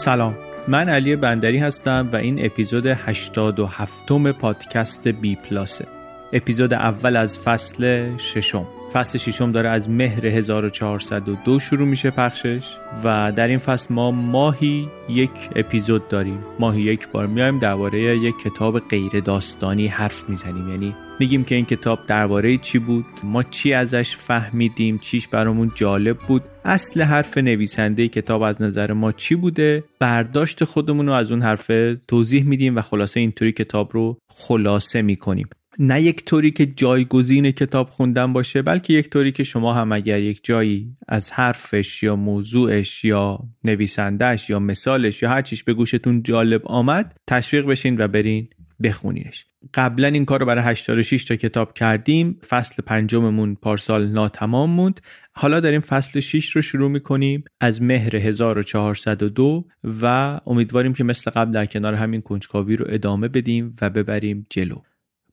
سلام. من علی بندری هستم و این اپیزود 87 پادکست بی پلاسه اپیزود اول از فصل ششم. فصل ششم داره از مهر 1402 شروع میشه پخشش و در این فصل ما ماهی یک اپیزود داریم. ماهی یک بار میایم درباره یک کتاب غیر داستانی حرف می‌زنیم. یعنی میگیم که این کتاب درباره چی بود ما چی ازش فهمیدیم چیش برامون جالب بود. اصل حرف نویسنده کتاب از نظر ما چی بوده؟ برداشت خودمون رو از اون حرفه توضیح میدیم و خلاصه اینطوری کتاب رو خلاصه می‌کنیم. نه یک طوری که جایگزین کتاب خوندن باشه بلکه یک طوری که شما هم اگر یک جایی از حرفش یا موضوعش یا نویسندهش یا مثالش یا هر چیش به گوشتون جالب آمد تشویق بشین و برین. بخونینش قبلا این کار رو برای 86 تا کتاب کردیم. فصل پنجممون پارسال ناتمام موند. حالا داریم فصل 6 رو شروع می‌کنیم از مهر 1402 و امیدواریم که مثل قبل در کنار همین کنجکاوی رو ادامه بدیم و ببریم جلو.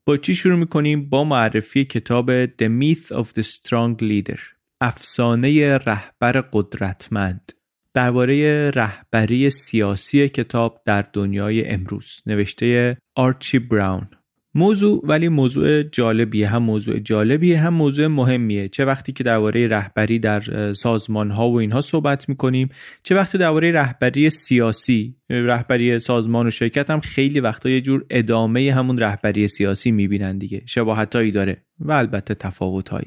با چی شروع می‌کنیم؟ با معرفی کتاب The Myth of the Strong Leader. افسانه رهبر قدرتمند. درباره رهبری سیاسی کتاب در دنیای امروز نوشته آرچی براون. موضوع ولی موضوع جالبیه هم موضوع جالبیه هم موضوع مهمیه. چه وقتی که درباره رهبری در سازمان ها و اینها صحبت می‌کنیم چه وقتی درباره رهبری سیاسی رهبری سازمان و شرکت هم خیلی وقتا یه جور ادامه همون رهبری سیاسی می‌بینن دیگه. شباهتایی داره و البته تفاوتهایی.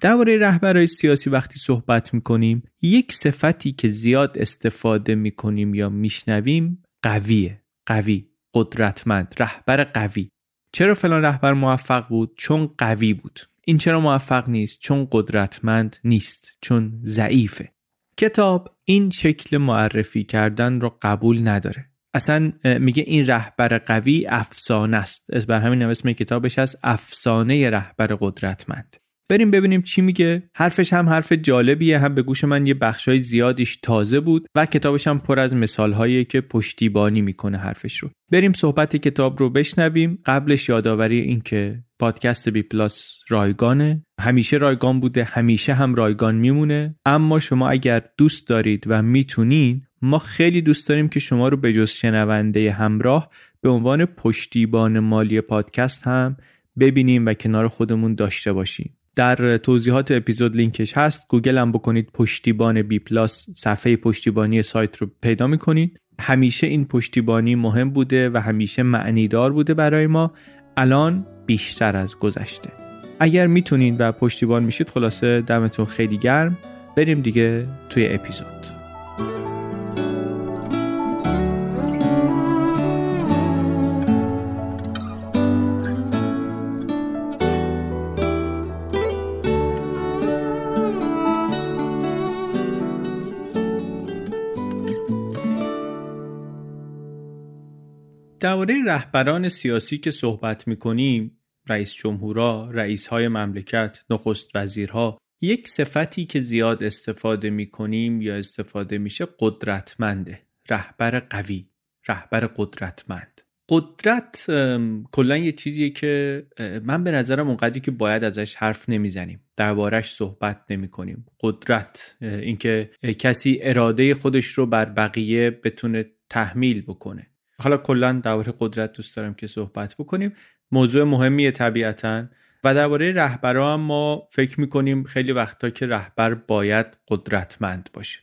درباره رهبرای سیاسی وقتی صحبت می‌کنیم یک صفتی که زیاد استفاده می‌کنیم یا میشنویم قویه. قوی قدرتمند رهبر قوی. چرا فلان رهبر موفق بود؟ چون قوی بود. این چرا موفق نیست؟ چون قدرتمند نیست چون ضعیفه. کتاب این شکل معرفی کردن را قبول نداره. اصلا میگه این رهبر قوی افسانه است. بر همین اسم کتابش از افسانه رهبر قدرتمند. بریم ببینیم چی میگه. حرفش هم حرف جالبیه هم به گوش من یه بخشای زیادیش تازه بود و کتابش هم پر از مثالهایی که پشتیبانی می‌کنه حرفش رو. بریم صحبت کتاب رو بشنویم. قبلش یادآوری این که پادکست بی پلاس رایگانه. همیشه رایگان بوده همیشه هم رایگان میمونه. اما شما اگر دوست دارید و می‌تونین ما خیلی دوست داریم که شما رو به جز شنونده همراه به عنوان پشتیبان مالی پادکست هم ببینیم و کنار خودمون داشته باشیم. در توضیحات اپیزود لینکش هست. گوگل هم بکنید پشتیبان بی پلاس صفحه پشتیبانی سایت رو پیدا می‌کنید. همیشه این پشتیبانی مهم بوده و همیشه معنیدار بوده برای ما. الان بیشتر از گذشته. اگر می‌تونید و پشتیبان میشید خلاصه دمتون خیلی گرم. بریم دیگه توی اپیزود. درباره رهبران سیاسی که صحبت می‌کنیم رئیس جمهورا، رئیس های مملکت، نخست وزیرها یک صفتی که زیاد استفاده می‌کنیم یا استفاده میشه قدرتمنده رهبر قوی رهبر قدرتمند. قدرت کلا یه چیزیه که من به نظرم اونقدری که باید ازش حرف نمی‌زنیم دربارش صحبت نمی کنیم قدرت اینکه کسی اراده خودش رو بر بقیه بتونه تحمیل بکنه. حالا کلا درباره قدرت دوست دارم که صحبت بکنیم. موضوع مهمیه طبیعتا و درباره رهبرا هم ما فکر می‌کنیم خیلی وقتا که رهبر باید قدرتمند باشه.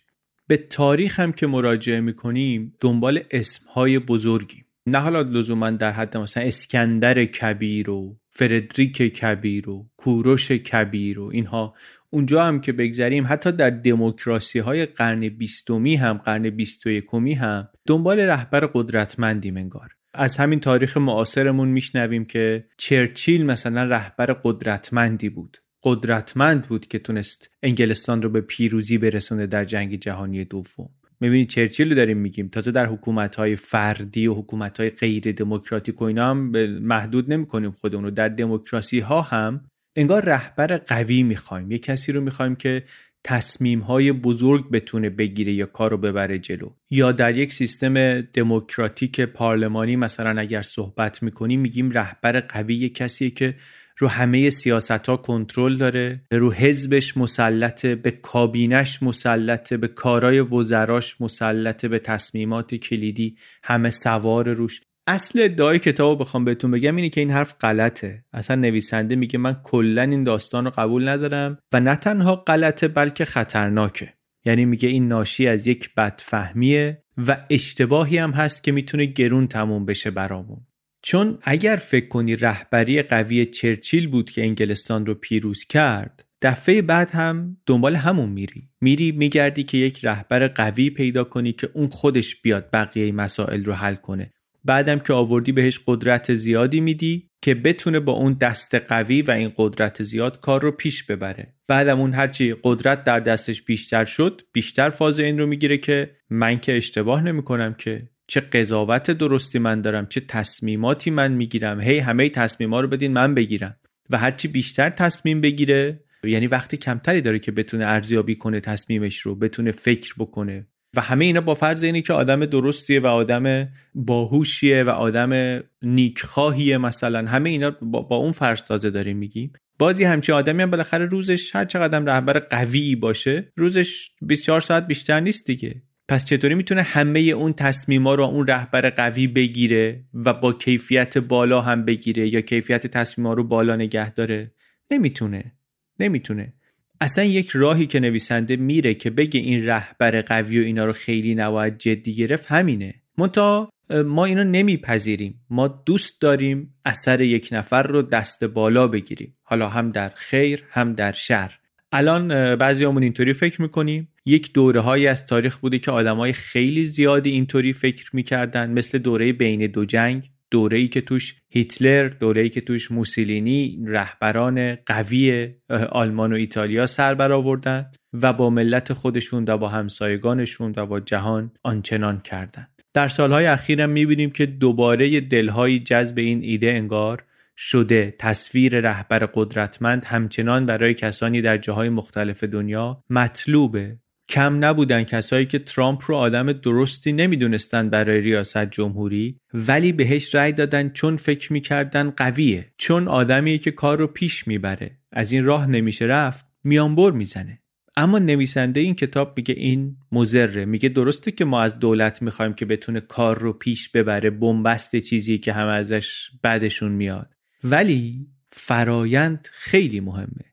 به تاریخ هم که مراجعه می‌کنیم دنبال اسمهای بزرگیم. نه حالا لزوما در حد مثلا اسکندر کبیر و فردریک کبیر و کوروش کبیر و اینها. اونجا هم که بگذریم حتی در دموکراسی های قرن بیستمی هم قرن بیست و یکمی هم دنبال رهبر قدرتمندی منگار از همین تاریخ معاصرمون میشنویم که چرچیل مثلا رهبر قدرتمندی بود. قدرتمند بود که تونست انگلستان رو به پیروزی برسونه در جنگ جهانی دوم. می‌بینید چرچیل رو داریم میگیم. تازه در حکومت های فردی و حکومت های غیر دموکراتیک و اینا هم محدود نمی‌کنیم خودمون رو. در دموکراسی ها هم انگار رهبر قوی می‌خوایم. یه کسی رو می‌خوایم که تصمیم های بزرگ بتونه بگیره یا کار رو ببره جلو. یا در یک سیستم دموکراتیک پارلمانی مثلا اگر صحبت می‌کنیم میگیم رهبر قوی کسیه که رو همه سیاست ها کنترل داره رو حزبش مسلطه به کابینش مسلطه به کارای وزراش مسلطه به تصمیمات کلیدی همه سوار روش. اصل ادعای کتاب بخوام بهتون بگم اینه که این حرف غلطه. اصلا نویسنده میگه من کلا این داستان رو قبول ندارم و نه تنها غلطه بلکه خطرناکه. یعنی میگه این ناشی از یک بدفهمیه و اشتباهی هم هست که می‌تونه گرون تموم بشه برامون. چون اگر فکر کنی رهبری قوی چرچیل بود که انگلستان رو پیروز کرد دفعه بعد هم دنبال همون میری. میری میگردی که یک رهبر قوی پیدا کنی که اون خودش بیاد بقیه مسائل رو حل کنه. بعدم که آوردی بهش قدرت زیادی میدی که بتونه با اون دست قوی و این قدرت زیاد کار رو پیش ببره. بعدم اون هرچی قدرت در دستش بیشتر شد بیشتر فاز این رو می‌گیره که من که اشتباه نمی‌کنم که چه قضاوت درستی من دارم چه تصمیماتی من می‌گیرم. هی همه تصمیما رو بدین من بگیرم. و هرچی بیشتر تصمیم بگیره یعنی وقتی کمتری داره که بتونه ارزیابی کنه تصمیمش رو بتونه فکر بکنه. و همه اینا با فرض اینه که آدم درستیه و آدم باهوشیه و آدم نیکخواهیه مثلا. همه اینا با, اون فرض تازه داریم میگیم. بازی همچی آدمی هم بالاخره روزش هر چقدر رهبر قوی باشه روزش 24 ساعت بیشتر نیست دیگه. پس چطوری می‌تونه همه اون تصمیما رو اون رهبر قوی بگیره و با کیفیت بالا هم بگیره یا کیفیت تصمیما رو بالا نگه داره؟ نمی‌تونه. نمی‌تونه. اصلا یک راهی که نویسنده میره که بگه این رهبر قوی و اینا رو خیلی نباید جدی گرفت همینه. منتها ما اینو نمیپذیریم. ما دوست داریم اثر یک نفر رو دست بالا بگیریم. حالا هم در خیر هم در شر. الان بعضی همون اینطوری فکر می‌کنیم. یک دوره هایی از تاریخ بوده که آدمای خیلی زیادی اینطوری فکر می‌کردن مثل دوره بین دو جنگ دوره ای که توش هیتلر دوره ای که توش موسولینی رهبران قوی آلمان و ایتالیا سر برآوردن و با ملت خودشون و با همسایگانشون و با جهان آنچنان کردند در سالهای اخیرم می‌بینیم که دوباره دلهایی جذب این ایده انگار شده تصویر رهبر قدرتمند همچنان برای کسانی در جاهای مختلف دنیا مطلوبه. کم نبودن کسایی که ترامپ رو آدم درستی نمی‌دونستن برای ریاست جمهوری ولی بهش رأی دادن چون فکر می‌کردن قویه چون آدمیه که کار رو پیش می‌بره. از این راه نمیشه رفت میانبر می‌زنه. اما نویسنده این کتاب میگه این مزره میگه درسته که ما از دولت می‌خوایم که بتونه کار رو پیش ببره بنبست چیزی که همه ازش بعدشون میاد. ولی فرایند خیلی مهمه.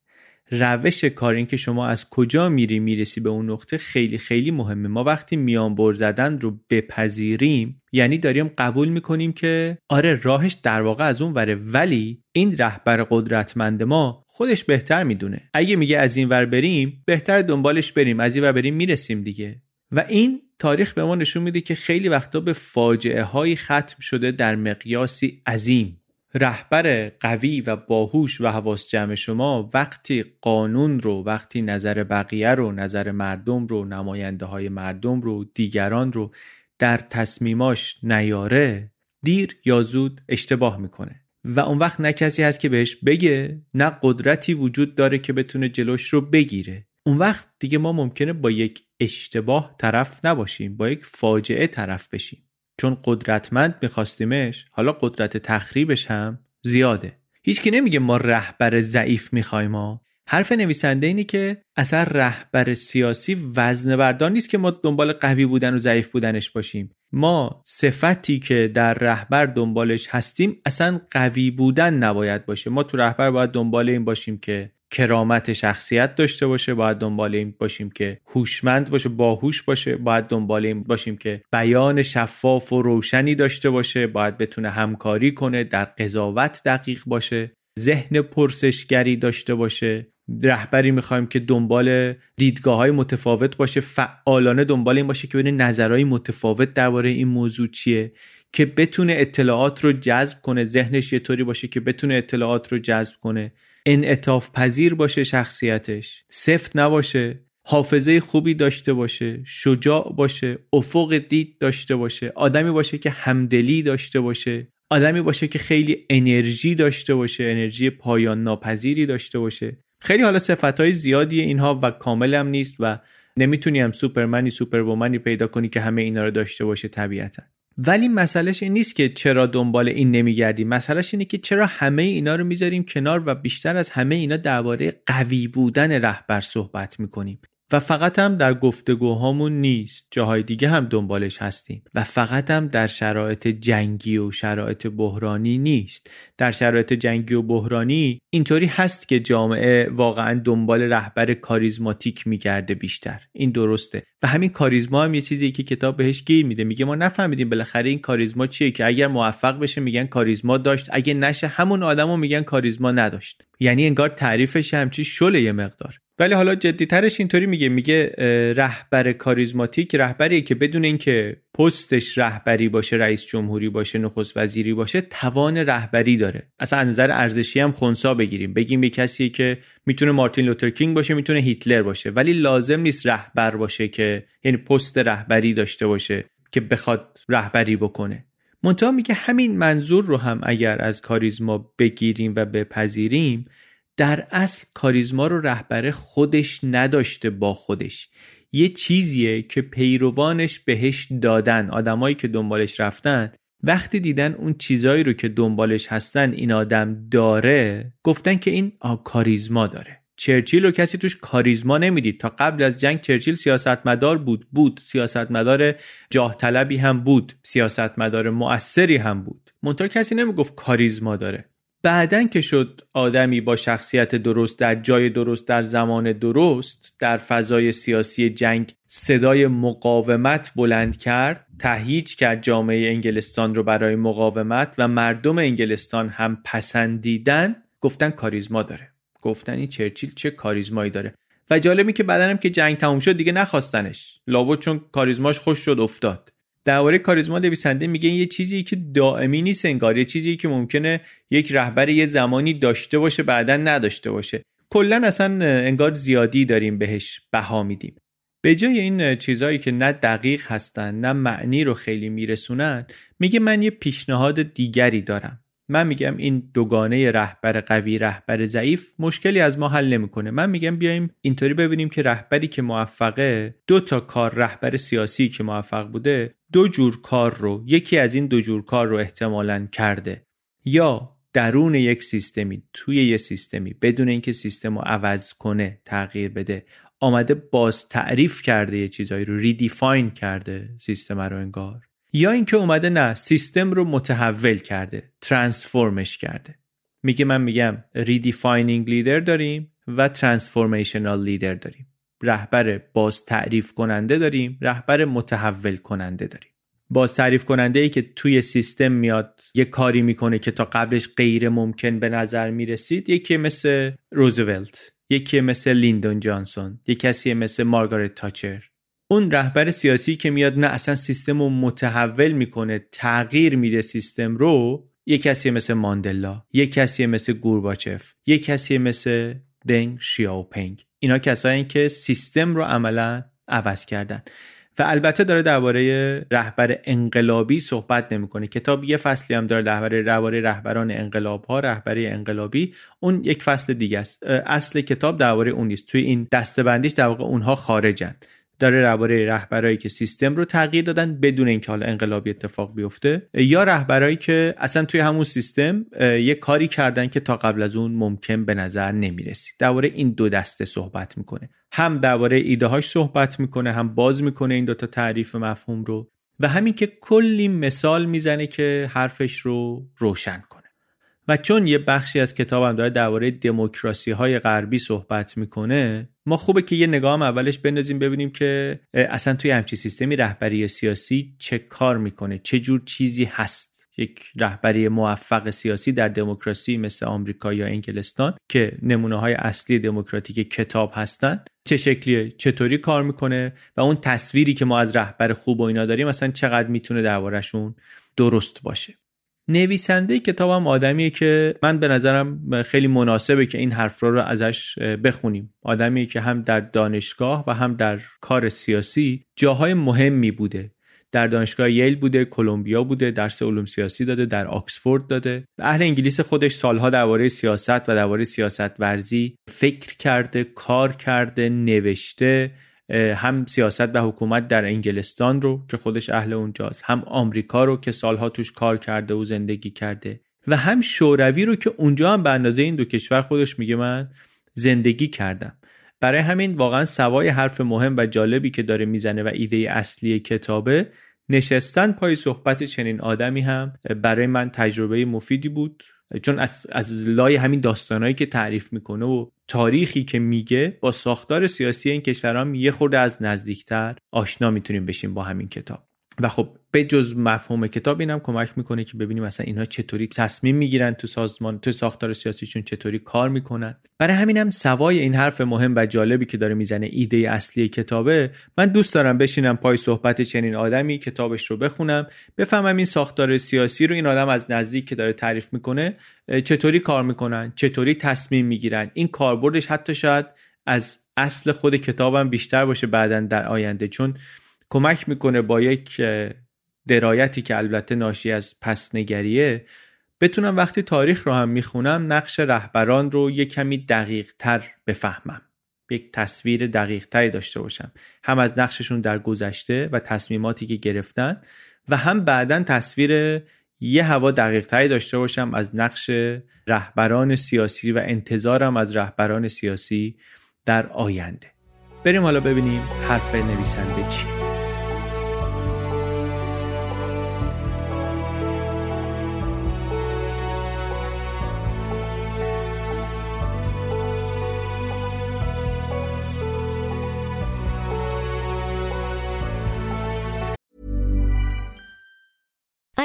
روش کار این که شما از کجا میری می‌رسی به اون نقطه خیلی خیلی مهمه. ما وقتی میان بر زدن رو بپذیریم یعنی داریم قبول می‌کنیم که آره راهش در واقع از اون وره ولی این رهبر قدرتمند ما خودش بهتر می‌دونه. اگه میگه از این ور بریم بهتر دنبالش بریم از این ور بریم می‌رسیم دیگه. و این تاریخ به ما نشون میده که خیلی وقتا به فاجعه هایی ختم شده در مقیاسی عظیم. رهبر قوی و باهوش و حواس جمع شما وقتی قانون رو وقتی نظر بقیه رو نظر مردم رو نماینده های مردم رو دیگران رو در تصمیماش نیاره دیر یا زود اشتباه می‌کنه. و اون وقت نه کسی هست که بهش بگه نه قدرتی وجود داره که بتونه جلوش رو بگیره. اون وقت دیگه ما ممکنه با یک اشتباه طرف نباشیم با یک فاجعه طرف بشیم. چون قدرتمند میخواستیمش حالا قدرت تخریبش هم زیاده. هیچکی نمیگه ما رهبر ضعیف می‌خوایم ما حرف نویسنده اینه که اصلا رهبر سیاسی وزن بردار نیست که ما دنبال قوی بودن و ضعیف بودنش باشیم. ما صفتی که در رهبر دنبالش هستیم اصلا قوی بودن نباید باشه. ما تو رهبر باید دنبال این باشیم که کرامت شخصیت داشته باشه باید دنبال این باشیم که هوشمند باشه باهوش باشه باید دنبال این باشیم که بیان شفاف و روشنی داشته باشه باید بتونه همکاری کنه در قضاوت دقیق باشه ذهن پرسشگری داشته باشه. رهبری می‌خوایم که دنبال دیدگاه های متفاوت باشه فعالانه دنبال این باشه که ببینه نظرهای متفاوت درباره این موضوع چیه که بتونه اطلاعات رو جذب کنه ذهنش یه طوری باشه که بتونه اطلاعات رو جذب کنه. انعطاف پذیر باشه شخصیتش. سفت نباشه حافظه خوبی داشته باشه شجاع باشه افق دید داشته باشه آدمی باشه که همدلی داشته باشه آدمی باشه که خیلی انرژی داشته باشه انرژی پایان ناپذیری داشته باشه. خیلی حالا صفت های زیادی اینها و کامل هم نیست و نمی‌تونی هم سوپرمنی سوپرومنی پیدا کنی که همه اینا رو داشته باشه طبیعتا. ولی مسئلهش این نیست که چرا دنبال این نمیگردیم. مسئلهش اینه که چرا همه اینا رو می‌ذاریم کنار و بیشتر از همه اینا درباره قوی بودن رهبر صحبت می‌کنیم. و فقط هم در گفتگوهامون نیست. جاهای دیگه هم دنبالش هستیم. و فقط هم در شرایط جنگی و شرایط بحرانی نیست. در شرایط جنگی و بحرانی اینطوری هست که جامعه واقعا دنبال رهبر کاریزماتیک میگرده بیشتر. این درسته. و همین کاریزما هم یه چیزی که کتاب بهش گیر میده. میگه ما نفهمیدیم بالاخره این کاریزما چیه که اگر موفق بشه میگن کاریزما داشت. اگه نشه همون آدمو میگن کاریزما نداشت. یعنی انگار تعریفش همچی شله یه مقدار. ولی حالا جدیترش اینطوری میگه میگه رهبر کاریزماتیک رهبری که بدون اینکه پستش رهبری باشه رئیس جمهوری باشه نخست وزیری باشه توان رهبری داره. اصلا از نظر ارزشی هم خونسا بگیریم. بگیم یه کسی که می‌تونه مارتین لوتر کینگ باشه می‌تونه هیتلر باشه ولی لازم نیست رهبر باشه که یعنی پست رهبری داشته باشه که بخواد رهبری بکنه. منتها میگه همین منظور رو هم اگر از کاریزما بگیریم و بپذیریم در اصل کاریزما رو رهبر خودش نداشته با خودش. یه چیزیه که پیروانش بهش دادن. آدمایی که دنبالش رفتن وقتی دیدن اون چیزایی رو که دنبالش هستن این آدم داره گفتن که این آ کاریزما داره. چرچیل رو کسی توش کاریزما نمی‌دید. تا قبل از جنگ چرچیل سیاستمدار بود. بود. سیاستمدار جاه طلبی هم بود. سیاستمدار مؤثری هم بود. منتها کسی نمی‌گفت کاریزما داره. بعدن که شد آدمی با شخصیت درست در جای درست در زمان درست در فضای سیاسی جنگ صدای مقاومت بلند کرد تهیج کرد جامعه انگلستان رو برای مقاومت و مردم انگلستان هم پسندیدن گفتن کاریزما داره. گفتن این چرچیل چه کاریزمایی داره. و جالبی که بعدنم که جنگ تموم شد دیگه نخواستنش. لابد چون کاریزماش خوش شد افتاد. درباره کاریزما نویسنده میگه یه چیزی که دائمی نیست انگار یه چیزی که ممکنه یک رهبر یه زمانی داشته باشه بعدا نداشته باشه. کلا اصلا انگار زیادی داریم بهش بها میدیم. به جای این چیزهایی که نه دقیق هستن نه معنی رو خیلی میرسونن میگه من یه پیشنهاد دیگری دارم. من میگم این دوگانه رهبر قوی رهبر ضعیف مشکلی از ما حل نمی‌کنه. من میگم بیایم اینطوری ببینیم که رهبری که موفقه دو تا کار رهبر سیاسی که موفق بوده دو جور کار رو یکی از این دو جور کار رو احتمالا کرده. یا درون یک سیستمی توی یه سیستمی بدون اینکه سیستم رو عوض کنه تغییر بده. آمده باز تعریف کرده یه چیزایی رو redefine کرده سیستم رو انگار. یا اینکه اومده نه سیستم رو متحول کرده transform ش کرده. میگه من میگم redefining leader داریم و transformational leader داریم. رهبر باز تعریف کننده داریم رهبر متحول کننده داریم. باز تعریف کننده ای که توی سیستم میاد یه کاری می‌کنه که تا قبلش غیر ممکن به نظر می‌رسید یکی مثل روزولت یکی مثل لیندون جانسون یکی کسی مثل مارگارت تاچر اون رهبر سیاسی که میاد نه اصلا سیستم رو متحول می‌کنه تغییر میده سیستم رو یه کسی مثل ماندلا یه کسی مثل گورباچف یه کسی مثل دنگ شیاوپنگ. اینا کسایی که سیستم رو عملا عوض کردن. و البته داره درباره رهبر انقلابی صحبت نمی‌کنه. کتاب یه فصلی هم داره درباره درباره رهبران انقلاب ها رهبری انقلابی. اون یک فصل دیگه است. اصل کتاب درباره اون نیست. توی این دستبندیش در واقع اونها خارجن. داره درباره رهبرایی که سیستم رو تغییر دادن بدون اینکه حالا انقلابی اتفاق بیفته یا رهبرایی که اصلا توی همون سیستم یه کاری کردن که تا قبل از اون ممکن به نظر نمی‌رسید. درباره این دو دسته صحبت می‌کنه. هم درباره ایده هاش صحبت می‌کنه هم باز می‌کنه این دوتا تعریف مفهوم رو. و همین که کلی مثال می‌زنه که حرفش رو روشن کنه. و چون یه بخشی از کتابم داره درباره دموکراسی های غربی صحبت می‌کنه ما خوبه که یه نگاه اولش بندازیم ببینیم که اصلا توی همچی سیستمی رهبری سیاسی چه کار می‌کنه چه جور چیزی هست. یک رهبری موفق سیاسی در دموکراسی مثل آمریکا یا انگلستان که نمونه های اصلی دموکراتیک کتاب هستن چه شکلیه چطوری کار می‌کنه و اون تصویری که ما از رهبر خوب و اینا داریم مثلا چقدر می‌تونه دربارهشون درست باشه. نویسنده کتابم آدمیه که من به نظرم خیلی مناسبه که این حرف رو, ازش بخونیم. آدمی که هم در دانشگاه و هم در کار سیاسی جاهای مهمی بوده. در دانشگاه ییل بوده کلمبیا بوده درس علوم سیاسی داده در آکسفورد داده. اهل انگلیس خودش سالها درباره سیاست و درباره سیاست ورزی فکر کرده کار کرده نوشته. هم سیاست و حکومت در انگلستان رو که خودش اهل اونجاست هم آمریکا رو که سالها توش کار کرده و زندگی کرده. و هم شوروی رو که اونجا هم به اندازه این دو کشور خودش میگه من زندگی کردم. برای همین واقعا سوای حرف مهم و جالبی که داره می‌زنه و ایده اصلی کتابه نشستن پای صحبت چنین آدمی هم برای من تجربه مفیدی بود. چون از, از لای همین داستانهایی که تعریف می‌کنه و تاریخی که میگه با ساختار سیاسی این کشورها یه خورده از نزدیکتر آشنا می‌تونیم بشیم با همین کتاب. و خب به جز مفهوم کتاب اینم کمک می‌کنه که ببینیم مثلا اینها چطوری تصمیم می‌گیرن تو سازمان تو ساختار سیاسیشون چطوری کار می‌کنن. برای همینم سوای این حرف مهم و جالبی که داره می‌زنه ایده اصلی کتابه. من دوست دارم بشینم پای صحبت چنین آدمی کتابش رو بخونم بفهمم این ساختار سیاسی رو این آدم از نزدیک که داره تعریف می‌کنه چطوری کار می‌کنن چطوری تصمیم می‌گیرن. این کاربردش حتی شاید از اصل خود کتابم بیشتر باشه بعدا در آینده. چون کمک می‌کنه با یک درایتی که البته ناشی از پسنگریه بتونم وقتی تاریخ رو هم می‌خونم نقش رهبران رو یک کمی دقیق تر بفهمم. یک تصویر دقیق تری داشته باشم. هم از نقششون در گذشته و تصمیماتی که گرفتن و هم بعدا تصویر یه هوا دقیق تری داشته باشم از نقش رهبران سیاسی و انتظارم از رهبران سیاسی در آینده. بریم حالا ببینیم حرف نویسنده چی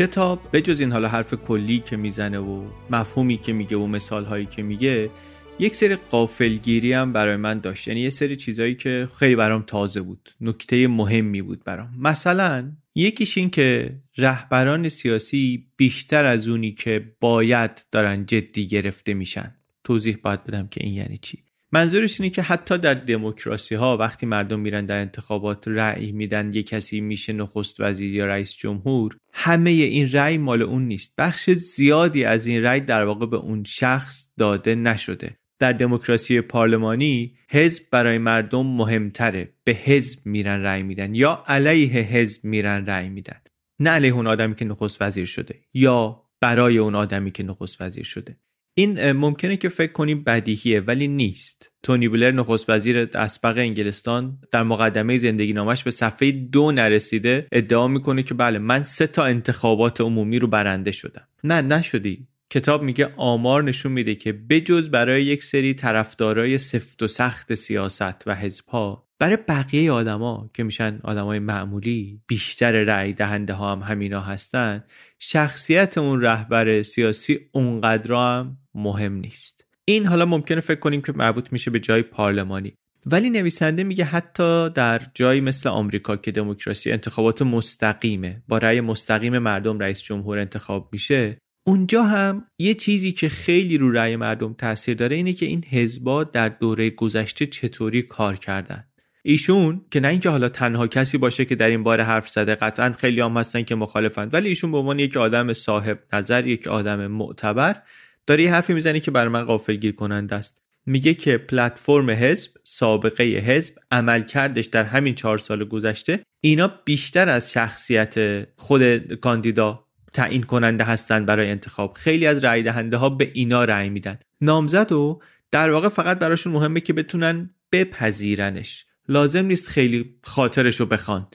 کتاب جز این حالا حرف کلی که می‌زنه و مفهومی که میگه و مثال هایی که میگه یک سری قافلگیری هم برای من داشت. یعنی یه سری چیزهایی که خیلی برام تازه بود نکته مهمی بود برام. مثلا یکیش این که رهبران سیاسی بیشتر از اونی که باید دارن جدی گرفته میشن. توضیح باید بدم که این یعنی چی. منظورش اینه که حتی در دموکراسی ها وقتی مردم میرن در انتخابات رأی میدن یه کسی میشه نخست وزیر یا رئیس جمهور همه این رأی مال اون نیست. بخش زیادی از این رأی در واقع به اون شخص داده نشده. در دموکراسی پارلمانی حزب برای مردم مهمتره. به حزب میرن رأی میدن یا علیه حزب میرن رأی میدن. نه علیه اون آدمی که نخست وزیر شده یا برای اون آدمی که نخست وزیر شده. این ممکنه که فکر کنیم بدیهیه ولی نیست. تونی بلر نخست وزیر اسبق انگلستان در مقدمه زندگی نامش به صفحه دو نرسیده ادعا می‌کنه که بله من سه تا انتخابات عمومی رو برنده شدم. نه نشدی. کتاب میگه آمار نشون میده که بجز برای یک سری طرفدارای سفت و سخت سیاست و حزبها برای بقیه آدما که میشن آدمای معمولی بیشتر رأی دهنده ها هم همینا هستن شخصیت اون رهبر سیاسی اونقدر هم مهم نیست. این حالا ممکنه فکر کنیم که مربوط میشه به جای پارلمانی. ولی نویسنده میگه حتی در جایی مثل آمریکا که دموکراسی انتخابات مستقیمه با رأی مستقیم مردم رئیس جمهور انتخاب میشه اونجا هم یه چیزی که خیلی رو رأی مردم تاثیر داره اینه که این حزبا در دوره گذشته چطوری کار کردن. ایشون که نه اینکه حالا تنها کسی باشه که در این باره حرف زده قطعا خیلی هم هستن که مخالفند ولی ایشون به عنوان یک آدم صاحب نظر یک آدم معتبر داره یه حرفی می‌زنه که برای من غافلگیر کننده است. میگه که پلتفرم حزب سابقه حزب عملکردش در همین چهار سال گذشته اینا بیشتر از شخصیت خود کاندیدا تعیین کننده هستند برای انتخاب. خیلی از رای دهنده ها به اینا رأی میدن. نامزد و در واقع فقط براشون مهمه که بتونن بپذیرنش. لازم نیست خیلی خاطرش رو بخوان.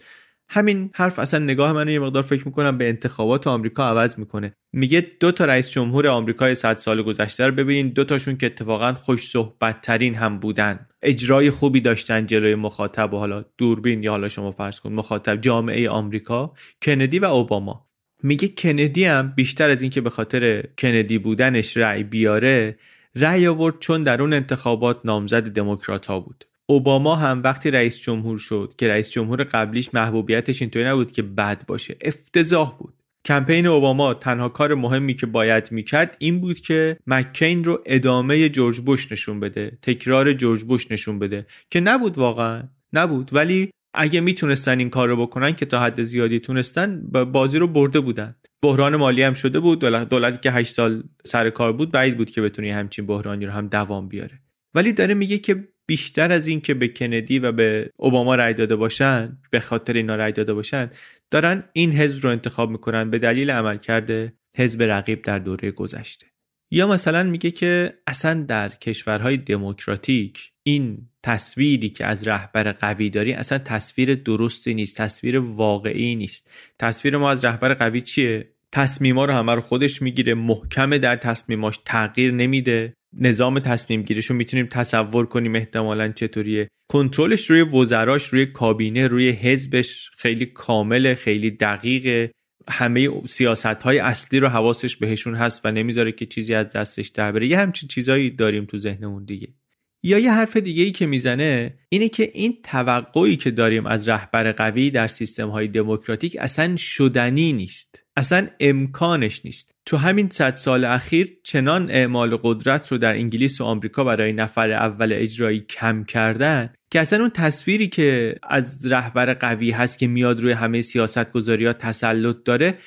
همین حرف اصلا نگاه من یه مقدار فکر می‌کنم به انتخابات آمریکا عوض می‌کنه. میگه دو تا رئیس جمهور آمریکای 100 سال گذشته رو ببینین دو تاشون که اتفاقا خوش صحبت ترین هم بودن. اجرای خوبی داشتن جلوی مخاطب و حالا دوربین یا حالا شما فرض کن مخاطب جامعه آمریکا کندی و اوباما. میگه کندی هم بیشتر از اینکه به خاطر کندی بودنش رأی بیاره رأی آورد چون در اون انتخابات نامزد دموکرات ها بود. اوباما هم وقتی رئیس جمهور شد که رئیس جمهور قبلیش محبوبیتش اینطوری نبود که بد باشه افتضاح بود. کمپین اوباما تنها کار مهمی که باید می‌کرد این بود که مکین رو ادامه جورج بوش نشون بده تکرار جورج بوش نشون بده که نبود واقعا نبود. ولی اگه می‌تونستن این کار رو بکنن که تا حد زیادی تونستن بازی رو برده بودن. بحران مالی هم شده بود دولتی که 8 سال سر کار بود بعید بود که بتونی همچین بحرانی رو هم دوام بیاره. ولی داره میگه که بیشتر از این که به کندی و به اوباما رای داده باشن به خاطر اینا رای داده باشن دارن این حزب رو انتخاب می‌کنن به دلیل عمل کرده حزب رقیب در دوره گذشته. یا مثلا میگه که اصلا در کشورهای دموکراتیک این تصویری که از رهبر قوی داری اصلا تصویر درستی نیست تصویر واقعی نیست. تصویر ما از رهبر قوی چیه؟ تصمیما رو همه رو خودش می‌گیره محکم در تصمیماش تغییر نمیده. نظام تصمیم گیریش رو می‌تونیم تصور کنیم احتمالا چطوریه. کنترلش روی وزراش روی کابینه روی حزبش خیلی کامل خیلی دقیقه. همه سیاست های اصلی رو حواسش بهشون هست و نمی‌ذاره که چیزی از دستش در بره. یه همچین چیزایی داریم تو ذهنمون دیگه. یا یه حرف دیگه ای که می‌زنه اینه که این توقعی که داریم از رهبر قوی در سیستم های دموکراتیک اصلا شدنی نیست. اصلا امکانش نیست. تو همین صد سال اخیر چنان اعمال قدرت رو در انگلیس و آمریکا برای نفر اول اجرایی کم کردن که اصلا اون تصویری که از رهبر قوی هست که میاد روی همه سیاست گذاری ها تسلط داره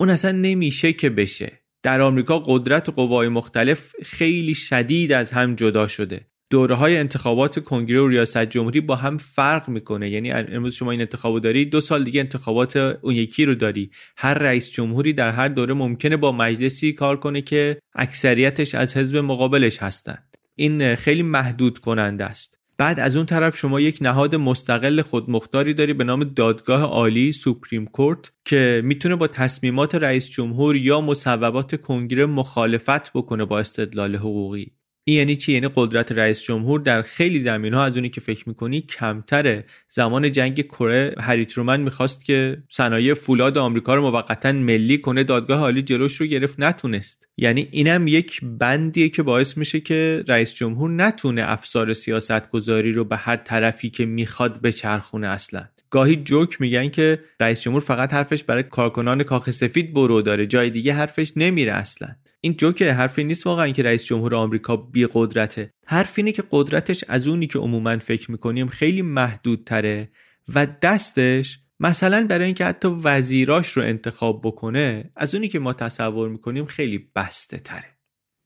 اون اصلا نمیشه که بشه. در آمریکا قدرت قوای مختلف خیلی شدید از هم جدا شده. دوره های انتخابات کنگره و ریاست جمهوری با هم فرق می‌کنه. یعنی امروز شما این انتخابو داری دو سال دیگه انتخابات اون یکی رو داری. هر رئیس جمهوری در هر دوره ممکنه با مجلسی کار کنه که اکثریتش از حزب مقابلش هستن. این خیلی محدود کننده است. بعد از اون طرف شما یک نهاد مستقل خودمختاری داری به نام دادگاه عالی سوپریم کورت که می‌تونه با تصمیمات رئیس جمهور یا مصوبات کنگره مخالفت بکنه با استدلال حقوقی. این یعنی چی؟ یعنی قدرت رئیس جمهور در خیلی زمین ها از اونی که فکر می‌کنی کمتره زمان جنگ کره هری ترومن می‌خواست که صنایع فولاد آمریکا رو موقتا ملی کنه دادگاه عالی جلوش رو گرفت نتونست. یعنی اینم یک بندیه که باعث میشه که رئیس جمهور نتونه افسار سیاست گذاری رو به هر طرفی که می‌خواد بچرخونه اصلا. گاهی جوک میگن که رئیس جمهور فقط حرفش برای کارکنان کاخ سفید برو داره جای دیگه حرفش نمیره اصلا. این جوکه حرفی نیست واقعا که رئیس جمهور آمریکا بی قدرته حرف اینه که قدرتش از اونی که عموما فکر می‌کنیم خیلی محدودتره و دستش مثلا برای اینکه حتی وزیراش رو انتخاب بکنه از اونی که ما تصور می‌کنیم خیلی بسته تره.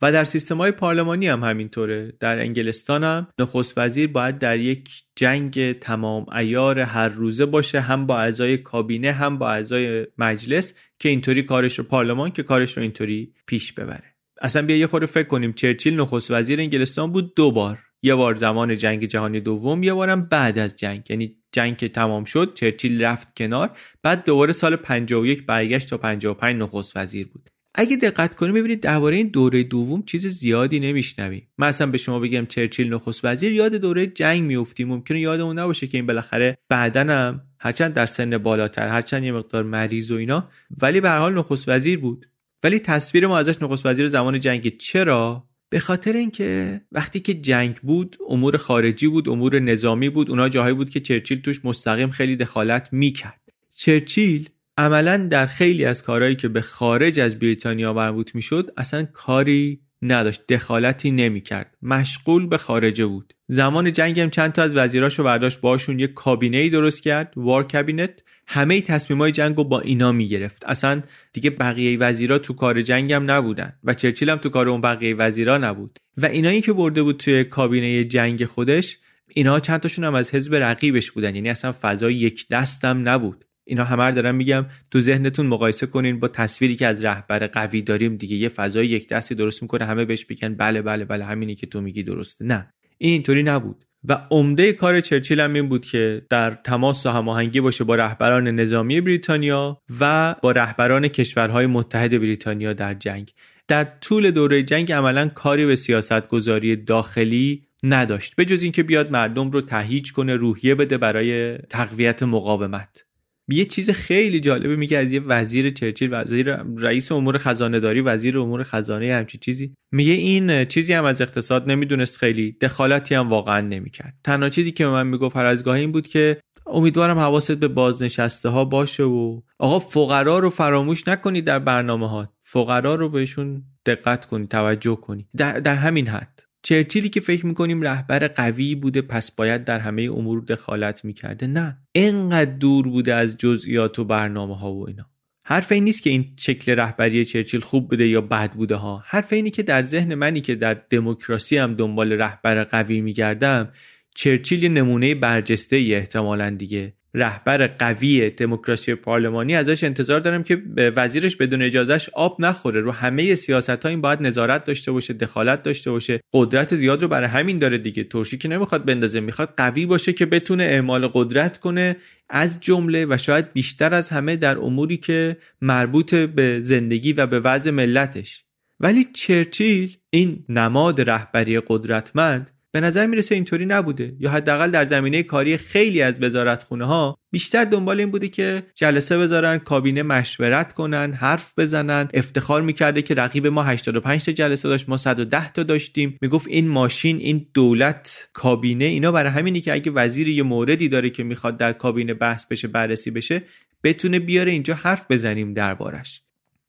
و در سیستم های پارلمانی هم همینطوره. در انگلستان هم نخست وزیر باید در یک جنگ تمام ایار هر روزه باشه هم با اعضای کابینه هم با اعضای مجلس که اینطوری کارش رو پارلمان که کارش رو اینطوری پیش ببره. اصلا بیا یه خورده فکر کنیم. چرچیل نخست وزیر انگلستان بود دو بار. یه بار زمان جنگ جهانی دوم یه بارم بعد از جنگ. یعنی جنگ که تمام شد چرچیل رفت کنار. بعد دوباره سال 51 برگشت تا 55 نخست وزیر بود. اگه دقت کنیم ببینید درباره این دوره دوم چیز زیادی نمیشنویم من اصلا به شما بگم چرچیل نخست وزیر یاد دوره جنگ میفتیم ممکنه یادمون نباشه که این بالاخره بعدنم هرچند در سن بالاتر هرچند یه مقدار مریض و اینا ولی به هر حال نخست وزیر بود. ولی تصویر ما ازش نخست وزیر زمان جنگ چرا؟ به خاطر اینکه وقتی که جنگ بود امور خارجی بود امور نظامی بود اونا جاهایی بود که چرچیل توش مستقیم خیلی دخالت می‌کرد. چرچیل عملا در خیلی از کارهایی که به خارج از بریتانیا مربوط می‌شد اصلا کاری نداشت دخالتی نمی‌کرد. مشغول به خارجه بود. زمان جنگ هم چند تا از وزیراشو برداشت باشون یه کابینه ای درست کرد وار کابینت. همه تصمیمای جنگ رو با اینا می‌گرفت. اصلا دیگه بقیه وزیرا تو کار جنگ هم نبودن و چرچیل هم تو کار اون بقیه وزیرا نبود. و اینایی که برده بود توی کابینه جنگ خودش اینا چند تاشون هم از حزب رقیبش بودن. یعنی اصلا فضای یک دستم نبود. اینا همه دارم میگم. تو ذهنتون مقایسه کنین با تصویری که از رهبر قوی داریم دیگه. یه فضای یک دستی درست می‌کنه همه بهش بگن بله بله بله همینی که تو میگی درسته. نه. این اینطوری نبود. و عمده کار چرچیل هم این بود که در تماس و هماهنگی باشه با رهبران نظامی بریتانیا و با رهبران کشورهای متحد بریتانیا در جنگ. در طول دوره جنگ عملا کاری به سیاست گذاری داخلی نداشت. به جز اینکه بیاد مردم رو تهیج کنه روحیه بده برای تقویت مقاومت. یه چیز خیلی جالبه میگه از یه وزیر چرچیل وزیر رئیس امور خزانه داری وزیر امور خزانه همچی چیزی میگه این چیزی هم از اقتصاد نمی‌دونست خیلی دخالتی هم واقعا نمی‌کرد. تنها چیزی که من می‌گفت هر از این بود که امیدوارم حواست به بازنشسته ها باشه و آقا فقرا رو فراموش نکنید در برنامه ها فقرا رو بهشون دقت کنید توجه کنید. در, در همین حد. چرچیلی که فکر می‌کنیم رهبر قوی بوده پس باید در همه امور دخالت می‌کرده. نه انقدر دور بوده از جزئیات و برنامه ها و اینا. حرف این نیست که این شکل رهبری چرچیل خوب بوده یا بد بوده ها. حرف اینی که در ذهن منی که در دموکراسی هم دنبال رهبر قوی میگردم چرچیل نمونه برجسته ای احتمالا دیگه. رهبر قوی دموکراسی پارلمانی ازش انتظار دارم که وزیرش بدون اجازهش آب نخوره. رو همه سیاست ها این باید نظارت داشته باشه دخالت داشته باشه. قدرت زیاد رو برای همین داره دیگه. ترشی که نمی‌خواد بندازه می‌خواد قوی باشه که بتونه اعمال قدرت کنه از جمله و شاید بیشتر از همه در اموری که مربوط به زندگی و به وضع ملتش. ولی چرچیل این نماد رهبری قدرتمند به نظر می‌رسه اینطوری نبوده. یا حداقل در زمینه کاری خیلی از وزارتخونه ها بیشتر دنبال این بوده که جلسه بذارن کابینه مشورت کنن حرف بزنن. افتخار می‌کرده که رقیب ما 85 تا جلسه داشت ما 110 تا داشتیم. می‌گفت این ماشین این دولت کابینه اینا برای همینی که اگه وزیر یه موردی داره که می‌خواد در کابینه بحث بشه بررسی بشه بتونه بیاره اینجا حرف بزنیم دربارش.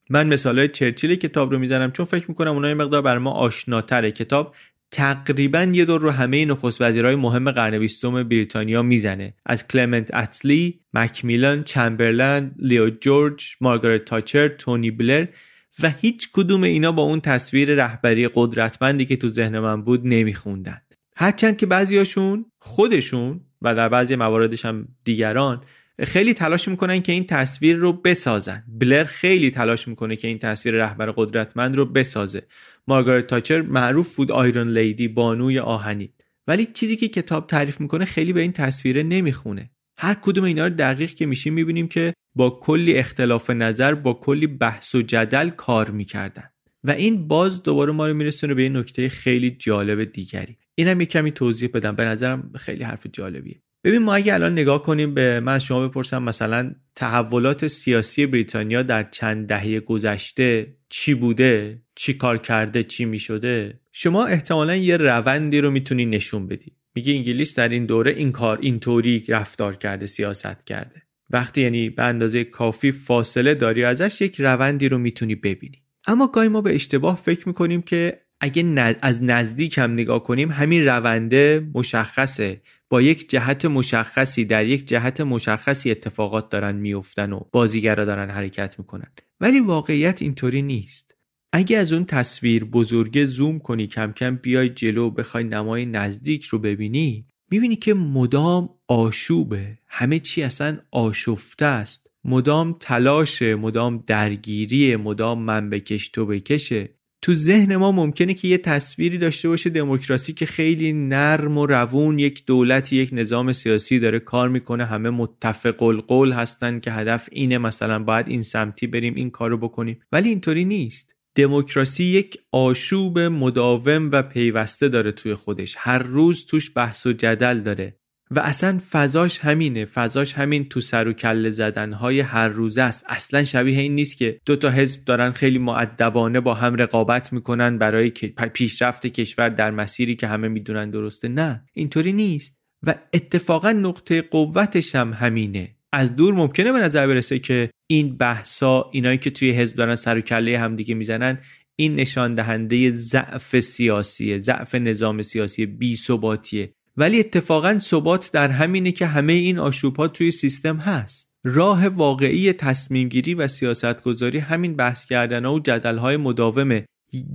من مثالای چرچیل کتاب رو می‌زنم چون فکر می‌کنم اونها مقدار برای ما آشناتره کتاب. تقریبا یه دور رو همه نخست وزیرهای مهم قرن بیستم بریتانیا می‌زنه. از کلمنت اتلی، مکمیلن، چمبرلند، لیو جورج، مارگارت تاچر، تونی بلر و هیچ کدوم اینا با اون تصویر رهبری قدرتمندی که تو ذهن من بود نمیخوندن. هرچند که بعضیاشون خودشون و در بعضی مواردش هم دیگران خیلی تلاش می‌کنن که این تصویر رو بسازن. بلر خیلی تلاش می‌کنه که این تصویر رهبر قدرتمند رو بسازه. مارگارت تاچر معروف بود آیرون لیدی بانوی آهنی ولی چیزی که کتاب تعریف می‌کنه خیلی به این تصویره نمی‌خونه. هر کدوم اینا رو دقیق که میشیم می‌بینیم که با کلی اختلاف نظر با کلی بحث و جدل کار می‌کردن. و این باز دوباره ما رو میرسونه به یه نکته خیلی جالب دیگری. اینم یه کمی توضیح بدم. به نظرم خیلی حرف جالبیه. ببین ما اگه الان نگاه کنیم به من از شما بپرسم مثلا تحولات سیاسی بریتانیا در چند دهه گذشته چی بوده؟ چی کار کرده؟ چی می شده شما احتمالا یه روندی رو می‌تونی نشون بدی. میگه انگلیس در این دوره این کار اینطوری رفتار کرده سیاست کرده. وقتی یعنی به اندازه کافی فاصله داری ازش یک روندی رو می‌تونی ببینی. اما گاهی ما به اشتباه فکر می‌کنیم که اگه از نزدیک هم نگاه کنیم همین رونده مشخصه. با یک جهت مشخصی در یک جهت مشخصی اتفاقات دارن میفتن و بازیگرا دارن حرکت می‌کنن. ولی واقعیت اینطوری نیست. اگه از اون تصویر بزرگه زوم کنی کم کم بیای جلو بخوای نمای نزدیک رو ببینی می‌بینی که مدام آشوبه. همه چی اصلا آشفته است. مدام تلاشه مدام درگیری مدام من بکش تو بکشه تو ذهن ما ممکنه که یه تصویری داشته باشه دموکراسی که خیلی نرم و روون یک دولت یک نظام سیاسی داره کار می‌کنه همه متفق القول هستن که هدف اینه مثلا باید این سمتی بریم این کارو بکنیم. ولی اینطوری نیست. دموکراسی یک آشوب مداوم و پیوسته داره توی خودش. هر روز توش بحث و جدل داره. و اصلا فضاش همینه. فضاش همین تو سر و کله زدن های هر روزه است. اصلا شبیه این نیست که دو تا حزب دارن خیلی معدبانه با هم رقابت می‌کنن برای پیشرفت کشور در مسیری که همه می‌دونن درسته. نه اینطوری نیست. و اتفاقا نقطه قوتش هم همینه. از دور ممکنه به نظر برسه که این بحثا اینایی که توی حزب دارن سر و کله همدیگه می‌زنن این نشان دهنده ضعف سیاسیه ضعف نظام سیاسی بی ثباتیه. ولی اتفاقا ثبات در همینه که همه این آشوب توی سیستم هست. راه واقعی تصمیم گیری و سیاست گذاری همین بحث کردن و جدل های مداومه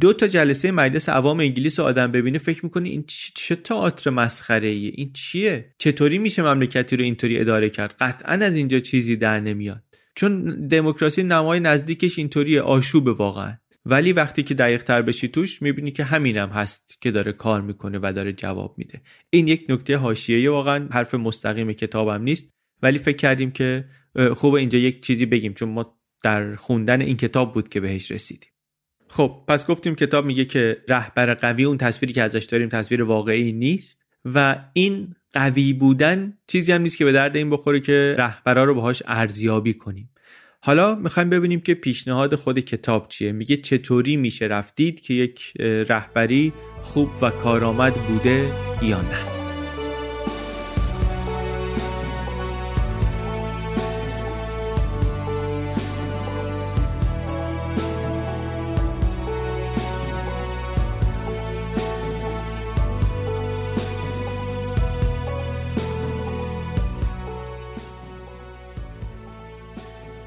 دو تا جلسه مجلس عوام انگلیس رو آدم ببینه فکر می‌کنه این چه تئاتر مسخره ایه این چیه؟ چطوری میشه مملکتی رو اینطوری اداره کرد؟ قطعا از اینجا چیزی در نمیاد. چون دموکراسی نمای نزدیکش اینطوریه آشوب واقعا. ولی وقتی که دقیق تر بشی توش می‌بینی که همینم هست که داره کار می‌کنه و داره جواب میده. این یک نکته حاشیه‌ای واقعا حرف مستقیم کتابم نیست. ولی فکر کردیم که خوب اینجا یک چیزی بگیم چون ما در خوندن این کتاب بود که بهش رسیدیم. خب پس گفتیم کتاب میگه که رهبر قوی اون تصویری که ازش داریم تصویر واقعی نیست و این قوی بودن چیزی هم نیست که به درد این بخوره که رهبرا رو باهاش ارزیابی کنیم. حالا می‌خوایم ببینیم که پیشنهاد خود کتاب چیه. میگه چطوری میشه رفتید که یک رهبری خوب و کارآمد بوده یا نه.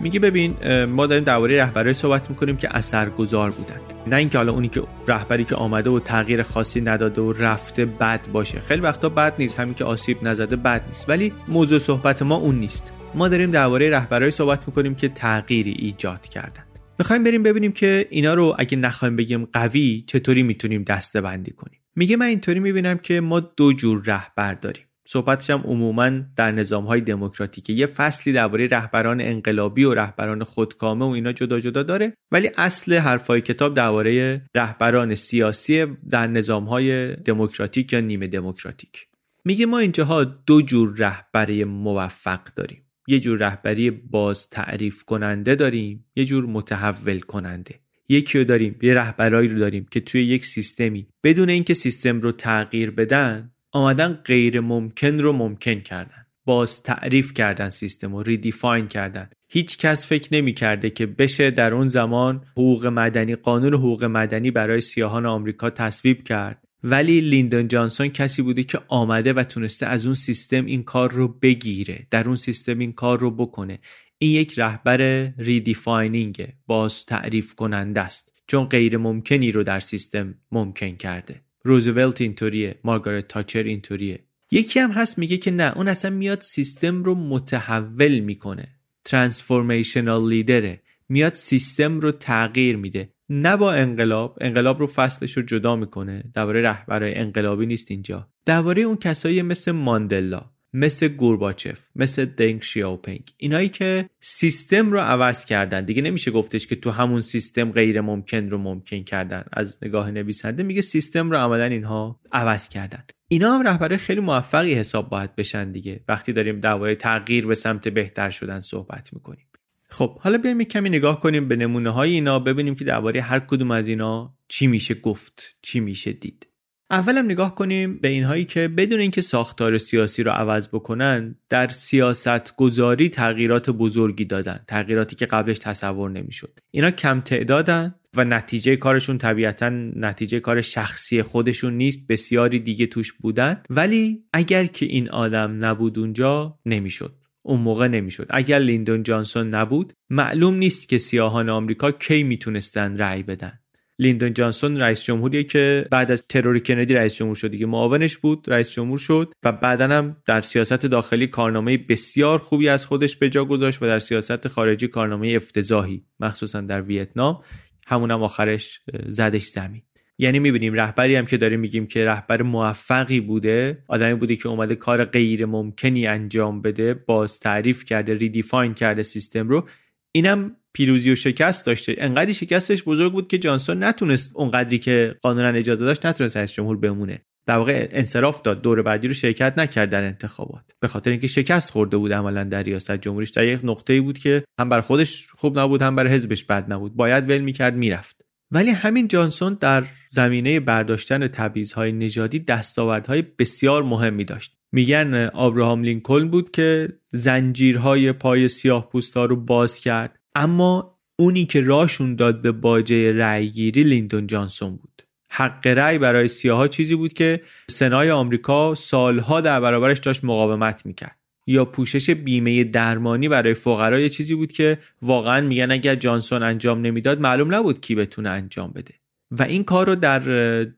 میگه ببین ما داریم درباره رهبرای صحبت می‌کنیم که اثرگذار بودن نه اینکه حالا اونی که رهبری که آمده و تغییر خاصی نداده و رفته بد باشه. خیلی وقتا بد نیست همین که آسیب نزده بد نیست. ولی موضوع صحبت ما اون نیست. ما داریم درباره رهبرای صحبت می‌کنیم که تغییری ایجاد کردن می‌خوایم بریم ببینیم که اینا رو اگه نخوایم بگیم قوی چطوری می‌تونیم دسته بندی کنیم؟ میگه من اینطوری می‌بینم که ما دو جور رهبر داریم. صحبتش هم عموما در نظام های دموکراتیکه. یه فصلی درباره رهبران انقلابی و رهبران خودکامه و اینا جدا جدا داره ولی اصل حرفای کتاب درباره رهبران سیاسی در نظام های دموکراتیک یا نیمه دموکراتیک. میگه ما اینجاها دو جور رهبری موفق داریم. یه جور رهبری باز تعریف کننده داریم یه جور متحول کننده. یکی رو داریم یه رهبرایی رو داریم که توی یک سیستمی بدون اینکه سیستم رو تغییر بدن آمدن غیر ممکن رو ممکن کردن. باز تعریف کردن سیستم رو ریدیفاین کردن. هیچ کس فکر نمی کرده که بشه در اون زمان حقوق مدنی قانون حقوق مدنی برای سیاهان آمریکا تصویب کرد. ولی لیندون جانسون کسی بوده که آمده و تونسته از اون سیستم این کار رو بگیره. در اون سیستم این کار رو بکنه. این یک رهبر redefining باز تعریف کننده است. چون غیر ممکنی رو در سیستم ممکن کرده. روزولت اینطوریه مارگارت تاچر اینطوریه. یکی هم هست میگه که نه اون اصلا میاد سیستم رو متحول می‌کنه. transformational leader ه میاد سیستم رو تغییر میده. نه با انقلاب انقلاب رو فصلش رو جدا می‌کنه. درباره رهبرای انقلابی نیست اینجا. درباره اون کسایی مثل ماندلا. مثل گورباچف مثل دنگ شیاوپنگ. اینایی که سیستم رو عوض کردن. دیگه نمیشه گفتش که تو همون سیستم غیر ممکن رو ممکن کردن. از نگاه نویسنده میگه سیستم رو عملا اینها عوض کردن. اینا هم رهبره خیلی موفقی حساب باید بشن دیگه. وقتی داریم درباره تغییر به سمت بهتر شدن صحبت می‌کنیم. خب حالا بیایم کمی نگاه کنیم به نمونه های اینا ببینیم که درباره هر کدوم از اینا چی میشه گفت چی میشه دید. اولم نگاه کنیم به اینهایی که بدون اینکه ساختار سیاسی رو عوض بکنن در سیاست گذاری تغییرات بزرگی دادن تغییراتی که قبلش تصور نمی‌شد. اینا کم تعدادن و نتیجه کارشون طبیعتا نتیجه کار شخصی خودشون نیست بسیاری دیگه توش بودن. ولی اگر که این آدم نبود اونجا نمی‌شد. اون موقع نمی‌شد. اگر لیندون جانسون نبود معلوم نیست که سیاهان آمریکا کی می‌تونستن رأی بدن. لیندون جانسون رئیس جمهوریه که بعد از ترور کندی رئیس جمهور شد دیگه معاونش بود رئیس جمهور شد و بعدا هم در سیاست داخلی کارنامه بسیار خوبی از خودش به جا گذاشت و در سیاست خارجی کارنامه افتضاحی مخصوصا در ویتنام همون هم آخرش زدش زمین. یعنی می‌بینیم رهبری هم که داریم میگیم که رهبر موفقی بوده آدمی بوده که اومده کار غیر ممکنی انجام بده باز تعریف کرده ریدیفاین کرده سیستم رو اینم پیروزی و شکست داشته. انقدری شکستش بزرگ بود که جانسون نتونست اونقدری که قانونا اجازه داشت نتونست رئیس جمهور بمونه. در واقع انصراف داد. دور بعدی رو شرکت نکرد در انتخابات. به خاطر اینکه شکست خورده بود عملا در ریاست. جمهوریش در یک نقطه‌ای بود که هم بر خودش خوب نبود هم بر حزبش بد نبود. باید ول می‌کرد می‌رفت. ولی همین جانسون در زمینه برداشتن تبعیض‌های نژادی دستاوردهای بسیار مهمی داشت. میگن آبراهام لینکلن بود که زنجیرهای پای سیاه پوستا رو باز کرد. اما اونی که راشون داد به باجه رأیگیری لیندون جانسون بود. حق رأی برای سیاها چیزی بود که سنای آمریکا سالها در برابرش داشت مقاومت می‌کرد. یا پوشش بیمه درمانی برای فقرا چیزی بود که واقعا میگن اگر جانسون انجام نمی‌داد معلوم نبود کی بتونه انجام بده. و این کار رو در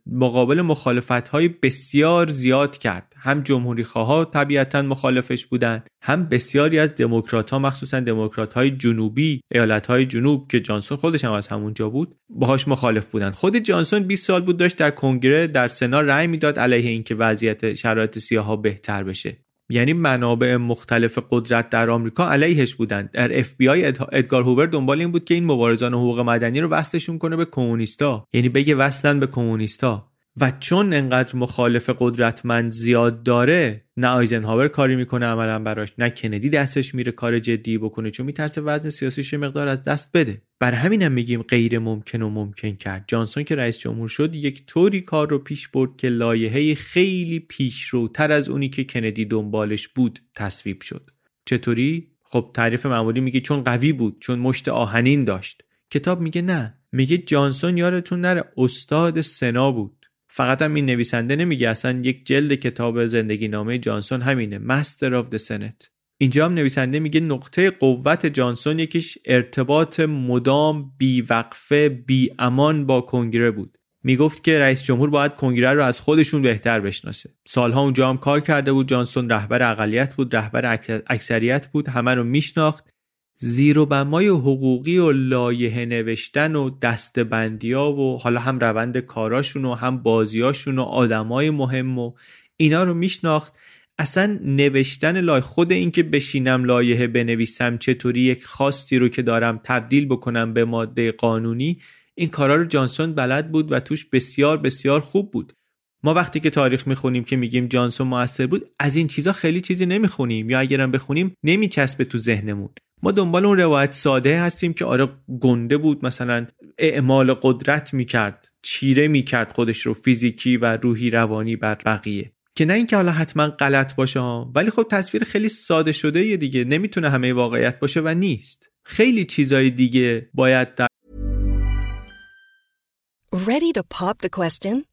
مقابل مخالفت های بسیار زیاد کرد. هم جمهوری خواه طبیعتا مخالفش بودن هم بسیاری از دموکرات ها مخصوصا دموکرات های جنوبی ایالت های جنوب که جانسون خودش هم از همونجا بود باهاش مخالف بودن. خود جانسون 20 سال بود داشت در کنگره در سنا رأی می‌داد علیه اینکه وضعیت شرایط سیاها بهتر بشه. یعنی منابع مختلف قدرت در آمریکا علیهش بودند. در اف بی آی ادگار هوور دنبال این بود که این مبارزان حقوق مدنی رو وصلشون کنه به کمونیستا. یعنی بگه وصلن به کمونیستا. و چون انقدر مخالف قدرتمند زیاد داره نه آیزنهاور کاری می‌کنه عملا براش نه کندی دستش میره کار جدی بکنه چون میترسه وزن سیاسیش مقدار از دست بده. بر همین هم میگیم غیر ممکن و ممکن کرد. جانسون که رئیس جمهور شد یک طوری کار رو پیش برد که لایحه خیلی پیشروتر از اونی که کندی دنبالش بود تصویب شد. چطوری؟ خب تعریف معمولی میگه چون قوی بود چون مشت آهنین داشت. کتاب میگه نه. میگه جانسون یارتون نره استاد سنا بود. فقط هم این نویسنده نمیگه اصلا یک جلد کتاب زندگی نامه جانسون همینه مستر آف د سنت اینجا هم نویسنده میگه نقطه قوت جانسون یکیش ارتباط مدام بی وقفه بی امان با کنگره بود. می‌گفت که رئیس جمهور باید کنگره رو از خودشون بهتر بشناسه. سالها اونجا هم کار کرده بود جانسون رهبر اقلیت بود رهبر اکثریت بود همه رو میشناخت. زیر و بمای حقوقی و لایه نوشتن و ها و حالا هم روند کاراشون و هم بازیاشون و آدمای مهم و اینا رو میشناخت. اصلا نوشتن لای خود اینکه بشینم لایحه بنویسم چطوری یک خواستی رو که دارم تبدیل بکنم به ماده قانونی این کارا رو جانسون بلد بود و توش بسیار بسیار خوب بود. ما وقتی که تاریخ می‌خونیم که میگیم جانسون موثر بود از این چیزا خیلی چیزی نمی‌خونیم. یا اگرم بخونیم نمیچسبه تو ذهنمون. ما دنبال اون روایت ساده هستیم که آره گنده بود. مثلا اعمال قدرت می‌کرد چیره می‌کرد خودش رو فیزیکی و روحی روانی بر بقیه. که نه اینکه حالا حتما غلط باشه ولی خب تصویر خیلی ساده شده یه دیگه. نمی‌تونه همه واقعیت باشه و نیست. خیلی چیزای دیگه باید در Ready to pop the question?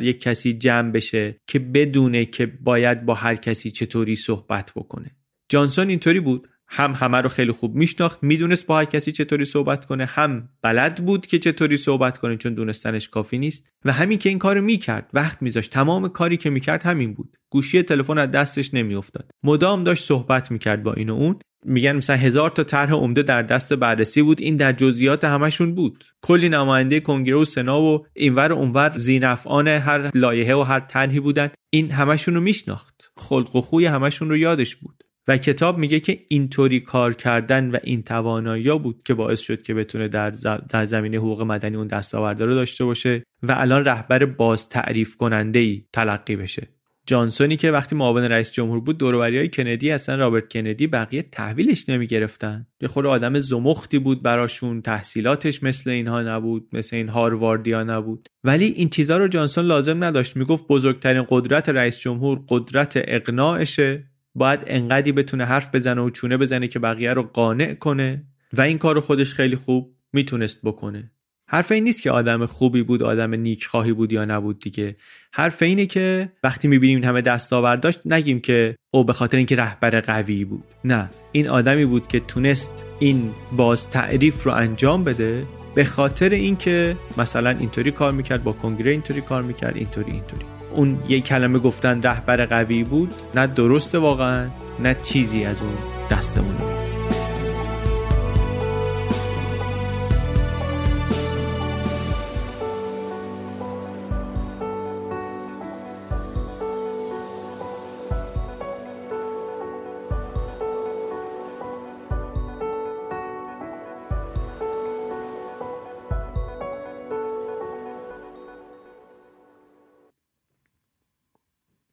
یک کسی جمع بشه که بدونه که باید با هر کسی چطوری صحبت بکنه. جانسون اینطوری بود. هم همه رو خیلی خوب میشناخت می‌دونست با هر کسی چطوری صحبت کنه هم بلد بود که چطوری صحبت کنه چون دونستنش کافی نیست و همین که این کارو می‌کرد وقت میذاشت. تمام کاری که می‌کرد همین بود. گوشی تلفن از دستش نمیافتاد. مدام داشت صحبت می‌کرد با این و اون. میگن مثلا هزار تا طرح عمده در دست بررسی بود. این در جزئیات همشون بود. کلی نماینده کنگره و سنا و اینور اونور زینفعان هر لایحه و هر طرحی بودن. این همشون رو میشناخت. خلق و خوی همشون رو یادش بود. و کتاب میگه که اینطوری کار کردن و این توانایی بود که باعث شد که بتونه در, در زمینه حقوق مدنی اون دستاورده رو داشته باشه و الان رهبر باز تعریف کننده ای تلقی بشه. جانسونی که وقتی معاون رئیس جمهور بود دوروبری های کندی اصلا رابرت کندی بقیه تحویلش نمی‌گرفتن. یه خود آدم زمختی بود براشون تحصیلاتش مثل اینها نبود مثل این هارواردیا نبود. ولی این چیزها رو جانسون لازم نداشت. می‌گفت بزرگترین قدرت رئیس جمهور قدرت اقناعشه. باید انقدی بتونه حرف بزنه و چونه بزنه که بقیه رو قانع کنه و این کار خودش خیلی خوب می‌تونست بکنه. حرف این نیست که آدم خوبی بود آدم نیکخواهی بود یا نبود دیگه. حرف اینه که وقتی می‌بینیم همه دستاورد داشت نگیم که او به خاطر اینکه رهبر قوی بود. نه. این آدمی بود که تونست این باز تعریف رو انجام بده به خاطر اینکه مثلا اینطوری کار می‌کرد با کنگره اینطوری کار می‌کرد اینطوری اینطوری. اون یک کلمه گفتن رهبر قوی بود نه درسته واقعا نه چیزی از اون دستمون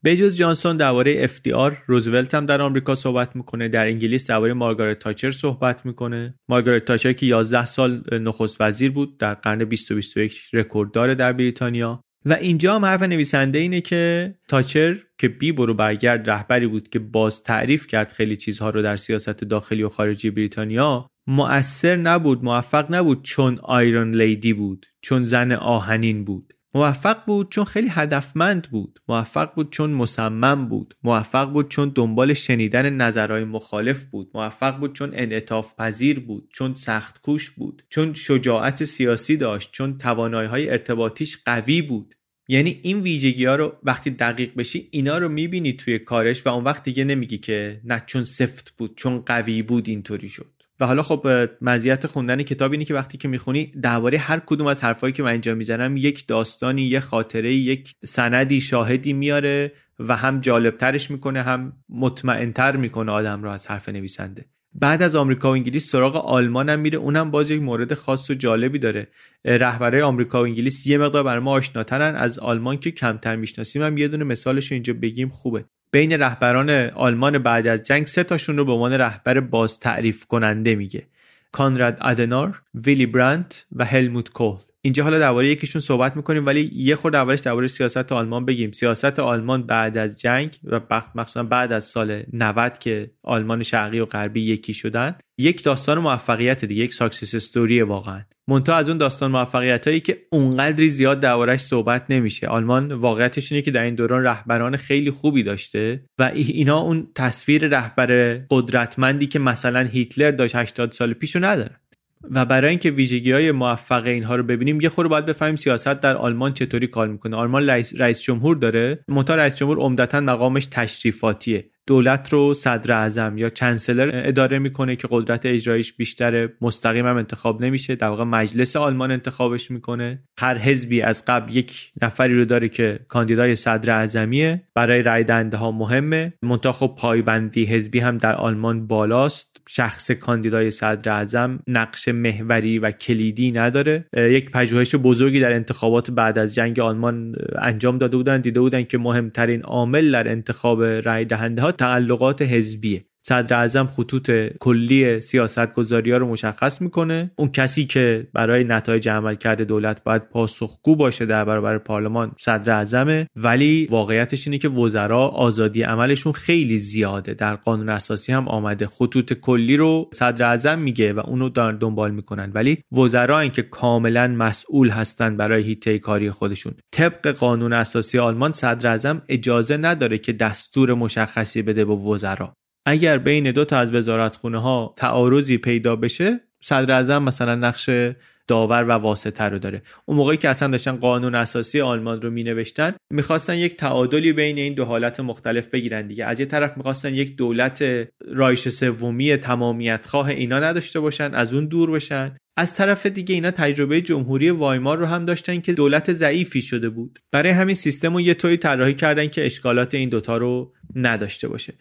بجز جانسون درباره FDR روزولت هم در آمریکا صحبت می‌کنه. در انگلیس درباره مارگارت تاچر صحبت می‌کنه. مارگارت تاچر که 11 سال نخست وزیر بود در قرن 2021 رکورد داره در بریتانیا. و اینجا هم حرف نویسنده اینه که تاچر که بی برو برگرد رهبری بود که باز تعریف کرد خیلی چیزها رو در سیاست داخلی و خارجی بریتانیا مؤثر نبود موفق نبود چون Iron Lady بود چون زن آهنین بود. موفق بود چون خیلی هدفمند بود. موفق بود چون مصمم بود. موفق بود چون دنبال شنیدن نظرهای مخالف بود. موفق بود چون انعطاف پذیر بود. چون سخت کوش بود. چون شجاعت سیاسی داشت. چون توانایی های ارتباطیش قوی بود. یعنی این ویژگی ها رو وقتی دقیق بشی اینا رو می‌بینی توی کارش و اون وقت دیگه نمیگی که نه چون سفت بود چون قوی بود اینطوری شد. و حالا خب مزیت خوندن کتاب اینه که وقتی که می‌خونی درباره هر کدوم از حرفایی که من اینجا می‌زنم یک داستانی یک خاطره یک سندی شاهدی میاره و هم جالبترش می‌کنه هم مطمئنتر می‌کنه آدم رو از حرف نویسنده. بعد از آمریکا و انگلیس سراغ آلمان هم میره اونم باز یک مورد خاص و جالبی داره. رهبرای آمریکا و انگلیس یه مقدار برای ما آشناترن از آلمان که کمتر می‌شناسیم هم یه دونه مثالش اینجا بگیم خوبه. بین رهبران آلمان بعد از جنگ سه تاشون رو به عنوان رهبر باز تعریف کننده میگه. کنراد آدناور، ویلی برانت و هلموت کوهل اینجا حالا درباره یکیشون صحبت می‌کنیم ولی یه خورده اولش درباره سیاست آلمان بگیم. سیاست آلمان بعد از جنگ و مخصوصا بعد از سال 90 که آلمان شرقی و غربی یکی شدن یک داستان موفقیت دیگه یک success story واقعا. منتها از اون داستان موفقیت هایی که اونقدری زیاد دربارش صحبت نمیشه. آلمان واقعیتش اینه که در این دوران رهبران خیلی خوبی داشته و اینا اون تصویر رهبر قدرتمندی که مثلا هیتلر داشت 80 سال پیشو ندارن. و برای اینکه ویژگی های موفق اینها رو ببینیم یه خورده باید بفهمیم سیاست در آلمان چطوری کار می‌کنه. آلمان رئیس, جمهور داره. منتها رئیس جمهور عمدتا مقامش تشریفاتیه. دولت رو صدر اعظم یا چنسلر اداره می‌کنه که قدرت اجرایش بیشتر مستقیم هم انتخاب نمیشه. در واقع مجلس آلمان انتخابش می‌کنه. هر حزبی از قبل یک نفری رو داره که کاندیدای صدر اعظمیه. برای رای دهنده ها مهمه. منتها خب پایبندی حزبی هم در آلمان بالاست. شخص کاندیدای صدر اعظم نقش محوری و کلیدی نداره. یک پژوهش بزرگی در انتخابات بعد از جنگ آلمان انجام داده بودن. دیده بودن که مهمترین عامل در انتخاب رای دهنده ها تعلقات حزبیه. صدر اعظم خطوط کلی سیاست گذاری ها رو مشخص می‌کنه. اون کسی که برای نتایج عمل کرده دولت باید پاسخگو باشه در برابر پارلمان صدر اعظمه. ولی واقعیتش اینه که وزرا آزادی عملشون خیلی زیاده. در قانون اساسی هم آمده. خطوط کلی رو صدر اعظم میگه و اونو دنبال می‌کنن. ولی وزرا که کاملا مسئول هستن برای هیته کاری خودشون. طبق قانون اساسی آلمان صدر اعظم اجازه نداره که دستور مشخصی بده به وزرا. اگر بین دو تا از وزارتخونه ها تعارضی پیدا بشه صدر اعظم مثلا نقش داور و واسطه رو داره. اون موقعی که اصلا داشتن قانون اساسی آلمان رو می نوشتن می‌خواستن یک تعادلی بین این دو حالت مختلف بگیرن دیگه. از یه طرف می‌خواستن یک دولت رایش سومی تمامیت خواه اینا نداشته باشن از اون دور بشن. از طرف دیگه اینا تجربه جمهوری وایمار رو هم داشتن که دولت ضعیفی شده بود. برای همین سیستم رو یه طوری طراحی کردن که اشکالات این دوتا رو نداشته باشه.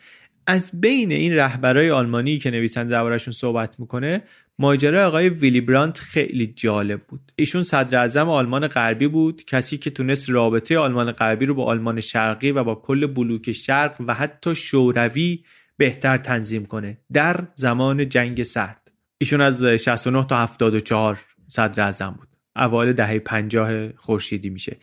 از بین این رهبرای آلمانی که نویسنده دربارشون صحبت می‌کنه ماجرای آقای ویلی برانت خیلی جالب بود. ایشون صدر اعظم آلمان غربی بود کسی که تونست رابطه آلمان غربی رو با آلمان شرقی و با کل بلوک شرق و حتی شوروی بهتر تنظیم کنه. در زمان جنگ سرد. ایشون از 69 تا 74 صدر اعظم بود. اوایل دهه 50 خورشیدی میشه.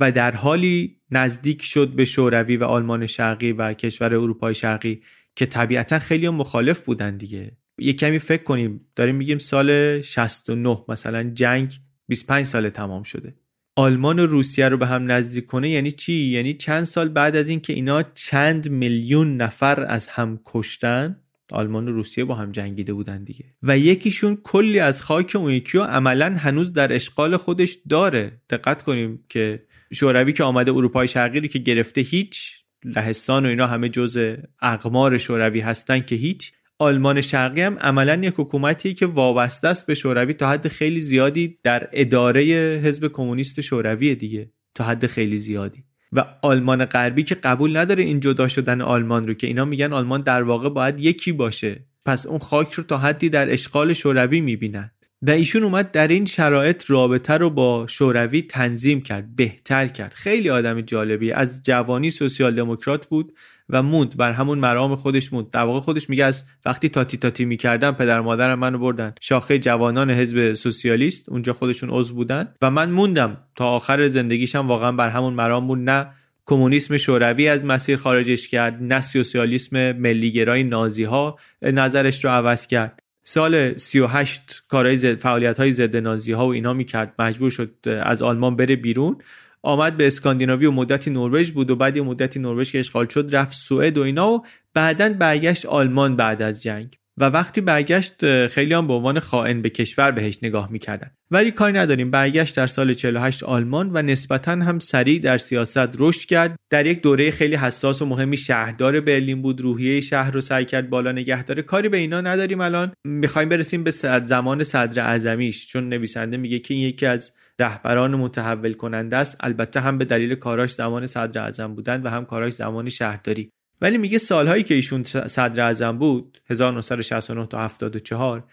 و در حالی نزدیک شد به شوروی و آلمان شرقی و کشور اروپای شرقی که طبیعتا خیلی مخالف بودن دیگه. یه کمی فکر کنیم داریم میگیم سال 69 مثلا جنگ 25 سال تمام شده. آلمان و روسیه رو به هم نزدیک کنه یعنی چی؟ یعنی چند سال بعد از اینکه اینا چند میلیون نفر از هم کشتن آلمان و روسیه با هم جنگیده بودن دیگه. و یکیشون کلی از خاک اون یکی رو عملا هنوز در اشغال خودش داره. دقت کنیم که شوروی که آمده اروپای شرقی رو که گرفته هیچ لهستان و اینا همه جز اقمار شوروی هستن که هیچ. آلمان شرقی هم عملا یک حکومتی که وابسته است به شوروی تا حد خیلی زیادی در اداره حزب کمونیست شوروی دیگه تا حد خیلی زیادی. و آلمان غربی که قبول نداره این جدا شدن آلمان رو که اینا میگن آلمان در واقع باید یکی باشه. پس اون خاک رو تا حدی در اشغال شوروی می‌بینن. و ایشون اومد در این شرایط رابطه رو با شوروی تنظیم کرد بهتر کرد. خیلی آدم جالبی از جوانی سوسیال دموکرات بود و موند بر همون مرام خودش موند. در واقع خودش میگه از وقتی تاتی تاتی می‌کردم پدر مادرم منو بردن. شاخه جوانان حزب سوسیالیست اونجا خودشون عضو بودن و من موندم. تا آخر زندگیشم واقعا بر همون مرام موند. نه کمونیسم شوروی از مسیر خارجش کرد نه سوسیالیسم ملیگرای نازی ها نظرش رو عوض کرد. سال 38 کارهای زد فعالیت های ضد نازی ها و اینا می‌کرد. مجبور شد از آلمان بره بیرون. آمد به اسکاندیناوی و مدتی نروژ بود و بعد یه مدتی نروژ که اشغال شد رفت سوئد و اینا و بعدا برگشت آلمان بعد از جنگ. و وقتی برگشت خیلی هم به عنوان خائن به کشور بهش نگاه می‌کردن. ولی کاری نداریم. برگشت در سال 48 آلمان و نسبتا هم سریع در سیاست رشد کرد. در یک دوره خیلی حساس و مهمی شهردار برلین بود. روحیه شهر رو سعی کرد بالا نگه داره. کاری به اینا نداریم الان. می‌خوایم برسیم به زمان صدر اعظمیش. چون نویسنده میگه که این یکی از رهبران متحول کننده است. البته هم به دلیل کاراش زمان صدر اعظم بودن و هم کاراش زمان شهرداری. ولی میگه سالهایی که ایشون صدر اعظم بود 1969 تا 74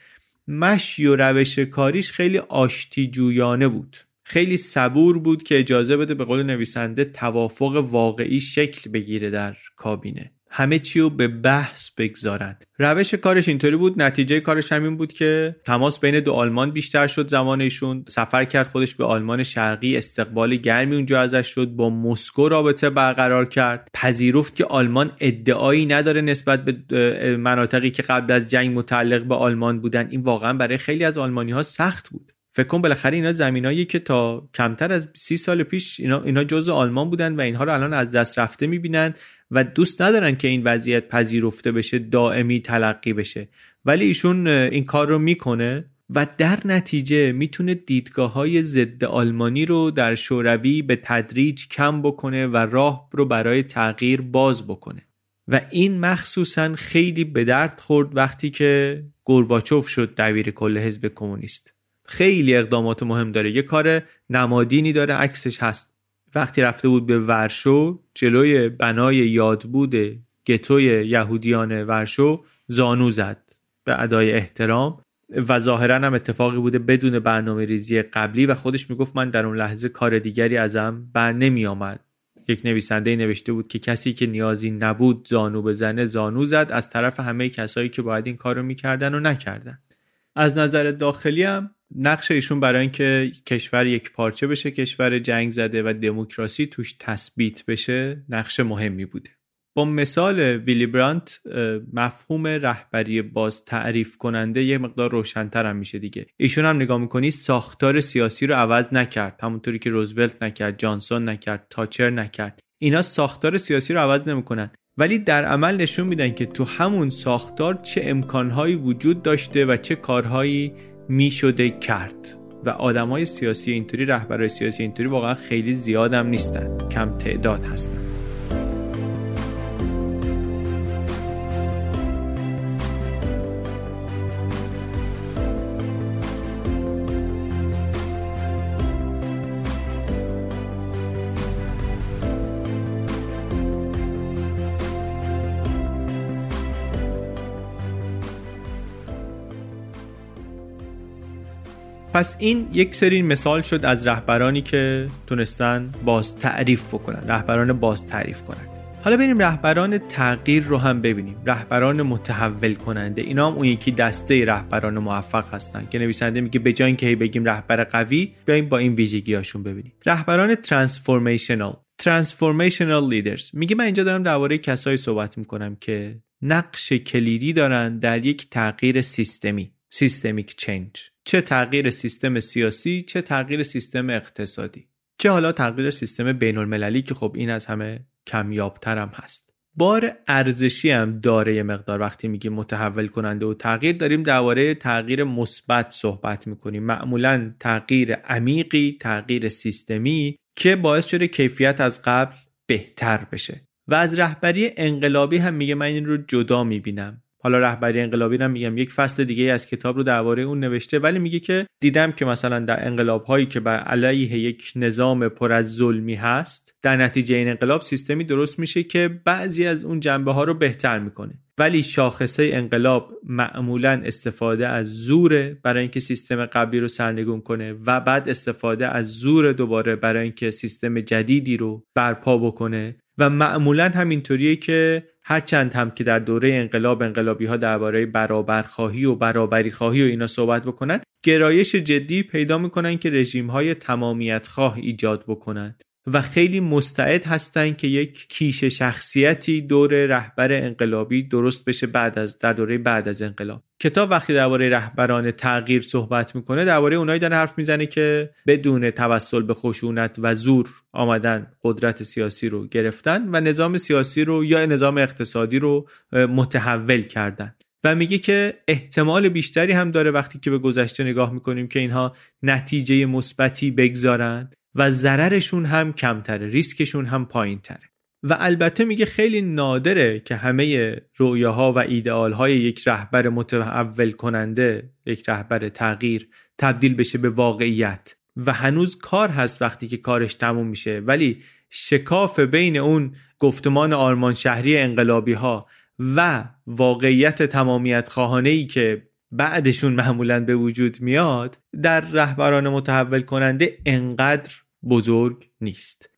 مشی و روش کاریش خیلی آشتی جویانه بود. خیلی صبور بود که اجازه بده به قول نویسنده توافق واقعی شکل بگیره در کابینه. همه چی رو به بحث بگذارن. روش کارش اینطوری بود نتیجه کارش همین بود که تماس بین دو آلمان بیشتر شد زمان ایشون سفر کرد خودش به آلمان شرقی استقبال گرمی اونجا ازش شد با مسکو رابطه برقرار کرد. پذیرفت که آلمان ادعایی نداره نسبت به مناطقی که قبل از جنگ متعلق به آلمان بودن. این واقعا برای خیلی از آلمانی ها سخت بود. فکر کن بالاخره اینا زمینایی که تا کمتر از سی سال پیش اینا, اینا جزء آلمان بودن و اینها رو الان از دست رفته می‌بینن و دوست ندارن که این وضعیت پذیرفته بشه دائمی تلقی بشه. ولی ایشون این کار رو می‌کنه و در نتیجه می‌تونه دیدگاه های ضد آلمانی رو در شوروی به تدریج کم بکنه و راه رو برای تغییر باز بکنه. و این مخصوصا خیلی به درد خورد وقتی که گورباچوف شد دبیر کل حزب کمونیست. خیلی اقدامات مهم داره. یه کار نمادینی داره عکسش هست. وقتی رفته بود به ورشو جلوی بنای یادبود گتوی یهودیان ورشو زانو زد به ادای احترام و ظاهرا هم اتفاقی بوده بدون برنامه ریزی قبلی و خودش می‌گفت من در اون لحظه کار دیگری ازم بر نمی آمد یک نویسنده نوشته بود که کسی که نیازی نبود زانو بزنه زانو زد از طرف همه کسایی که باید این کارو می‌کردن و نکردن. از نظر داخلی هم نقش ایشون برای اینکه کشور یک پارچه بشه کشور جنگ زده و دموکراسی توش تثبیت بشه نقش مهمی بوده. با مثال ویلی برانت مفهوم رهبری باز تعریف کننده یه مقدار روشنتر هم میشه دیگه. ایشون هم نگاه می‌کنی ساختار سیاسی رو عوض نکرد. همونطوری که روزولت نکرد جانسون نکرد تاچر نکرد. اینا ساختار سیاسی رو عوض نمی‌کنن. ولی در عمل نشون میدن که تو همون ساختار چه امکانهایی وجود داشته و چه کارهایی می شده کرد. و آدمای سیاسی اینطوری رهبرای سیاسی اینطوری واقعا خیلی زیادم نیستن. کم تعداد هستن. پس این یک سری مثال شد از رهبرانی که تونستن باز تعریف بکنن رهبران باز تعریف کنن. حالا بریم رهبران تغییر رو هم ببینیم. رهبران متحول کننده اینا هم اون یکی دسته رهبران موفق هستن که نویسنده میگه به جای اینکه بگیم رهبر قوی بیایم با این ویژگی هاشون ببینیم. رهبران ترانسفورمیشنال ترانسفورمیشنال لیدرز میگه من اینجا دارم درباره کسایی صحبت می‌کنم که نقش کلیدی دارن در یک تغییر سیستمی سیستمیک چنج چه تغییر سیستم سیاسی چه تغییر سیستم اقتصادی. چه حالا تغییر سیستم بین المللی که خب این از همه کمیابتر هست. بار ارزشی هم داره یه مقدار. وقتی میگیم متحول کننده و تغییر داریم درباره تغییر مثبت صحبت می‌کنیم. معمولا تغییر عمیقی تغییر سیستمی که باعث شده کیفیت از قبل بهتر بشه. و از رهبری انقلابی هم میگه من این رو جدا می‌بینم. حالا رهبری انقلابی رو میگم یک فصل دیگه از کتاب رو درباره اون نوشته ولی میگه که دیدم که مثلا در انقلاب هایی که بر علیه یک نظام پر از ظلمی هست در نتیجه این انقلاب سیستمی درست میشه که بعضی از اون جنبه ها رو بهتر می‌کنه. ولی شاخصه انقلاب معمولا استفاده از زور برای اینکه سیستم قبلی رو سرنگون کنه و بعد استفاده از زور دوباره برای اینکه سیستم جدیدی رو برپا بکنه. و معمولا همینطوریه که هرچند هم که در دوره انقلاب انقلابی ها درباره برابرخواهی و برابری خواهی و اینا صحبت بکنن گرایش جدی پیدا می‌کنن که رژیم های تمامیت خواه ایجاد بکنن. و خیلی مستعد هستن که یک کیش شخصیتی دور رهبر انقلابی درست بشه بعد از در دوره بعد از انقلاب. کتاب وقتی درباره رهبران تغییر صحبت می‌کنه درباره اونایی داره حرف می‌زنه که بدون توسل به خشونت و زور آمدن قدرت سیاسی رو گرفتن و نظام سیاسی رو یا نظام اقتصادی رو متحول کردن. و میگه که احتمال بیشتری هم داره وقتی که به گذشته نگاه می‌کنیم که اینها نتیجه مثبتی بگذارن. و ضررشون هم کمتره ریسکشون هم پایین تره و البته میگه خیلی نادره که همه رویاها و ایدئالهای یک رهبر متحول کننده یک رهبر تغییر تبدیل بشه به واقعیت. و هنوز کار هست وقتی که کارش تموم میشه ولی شکاف بین اون گفتمان آرمان شهری انقلابی ها و واقعیت تمامیت خواهانه ای که بعدشون معمولا به وجود میاد در رهبران متحول کننده انقدر بزرگ نیست.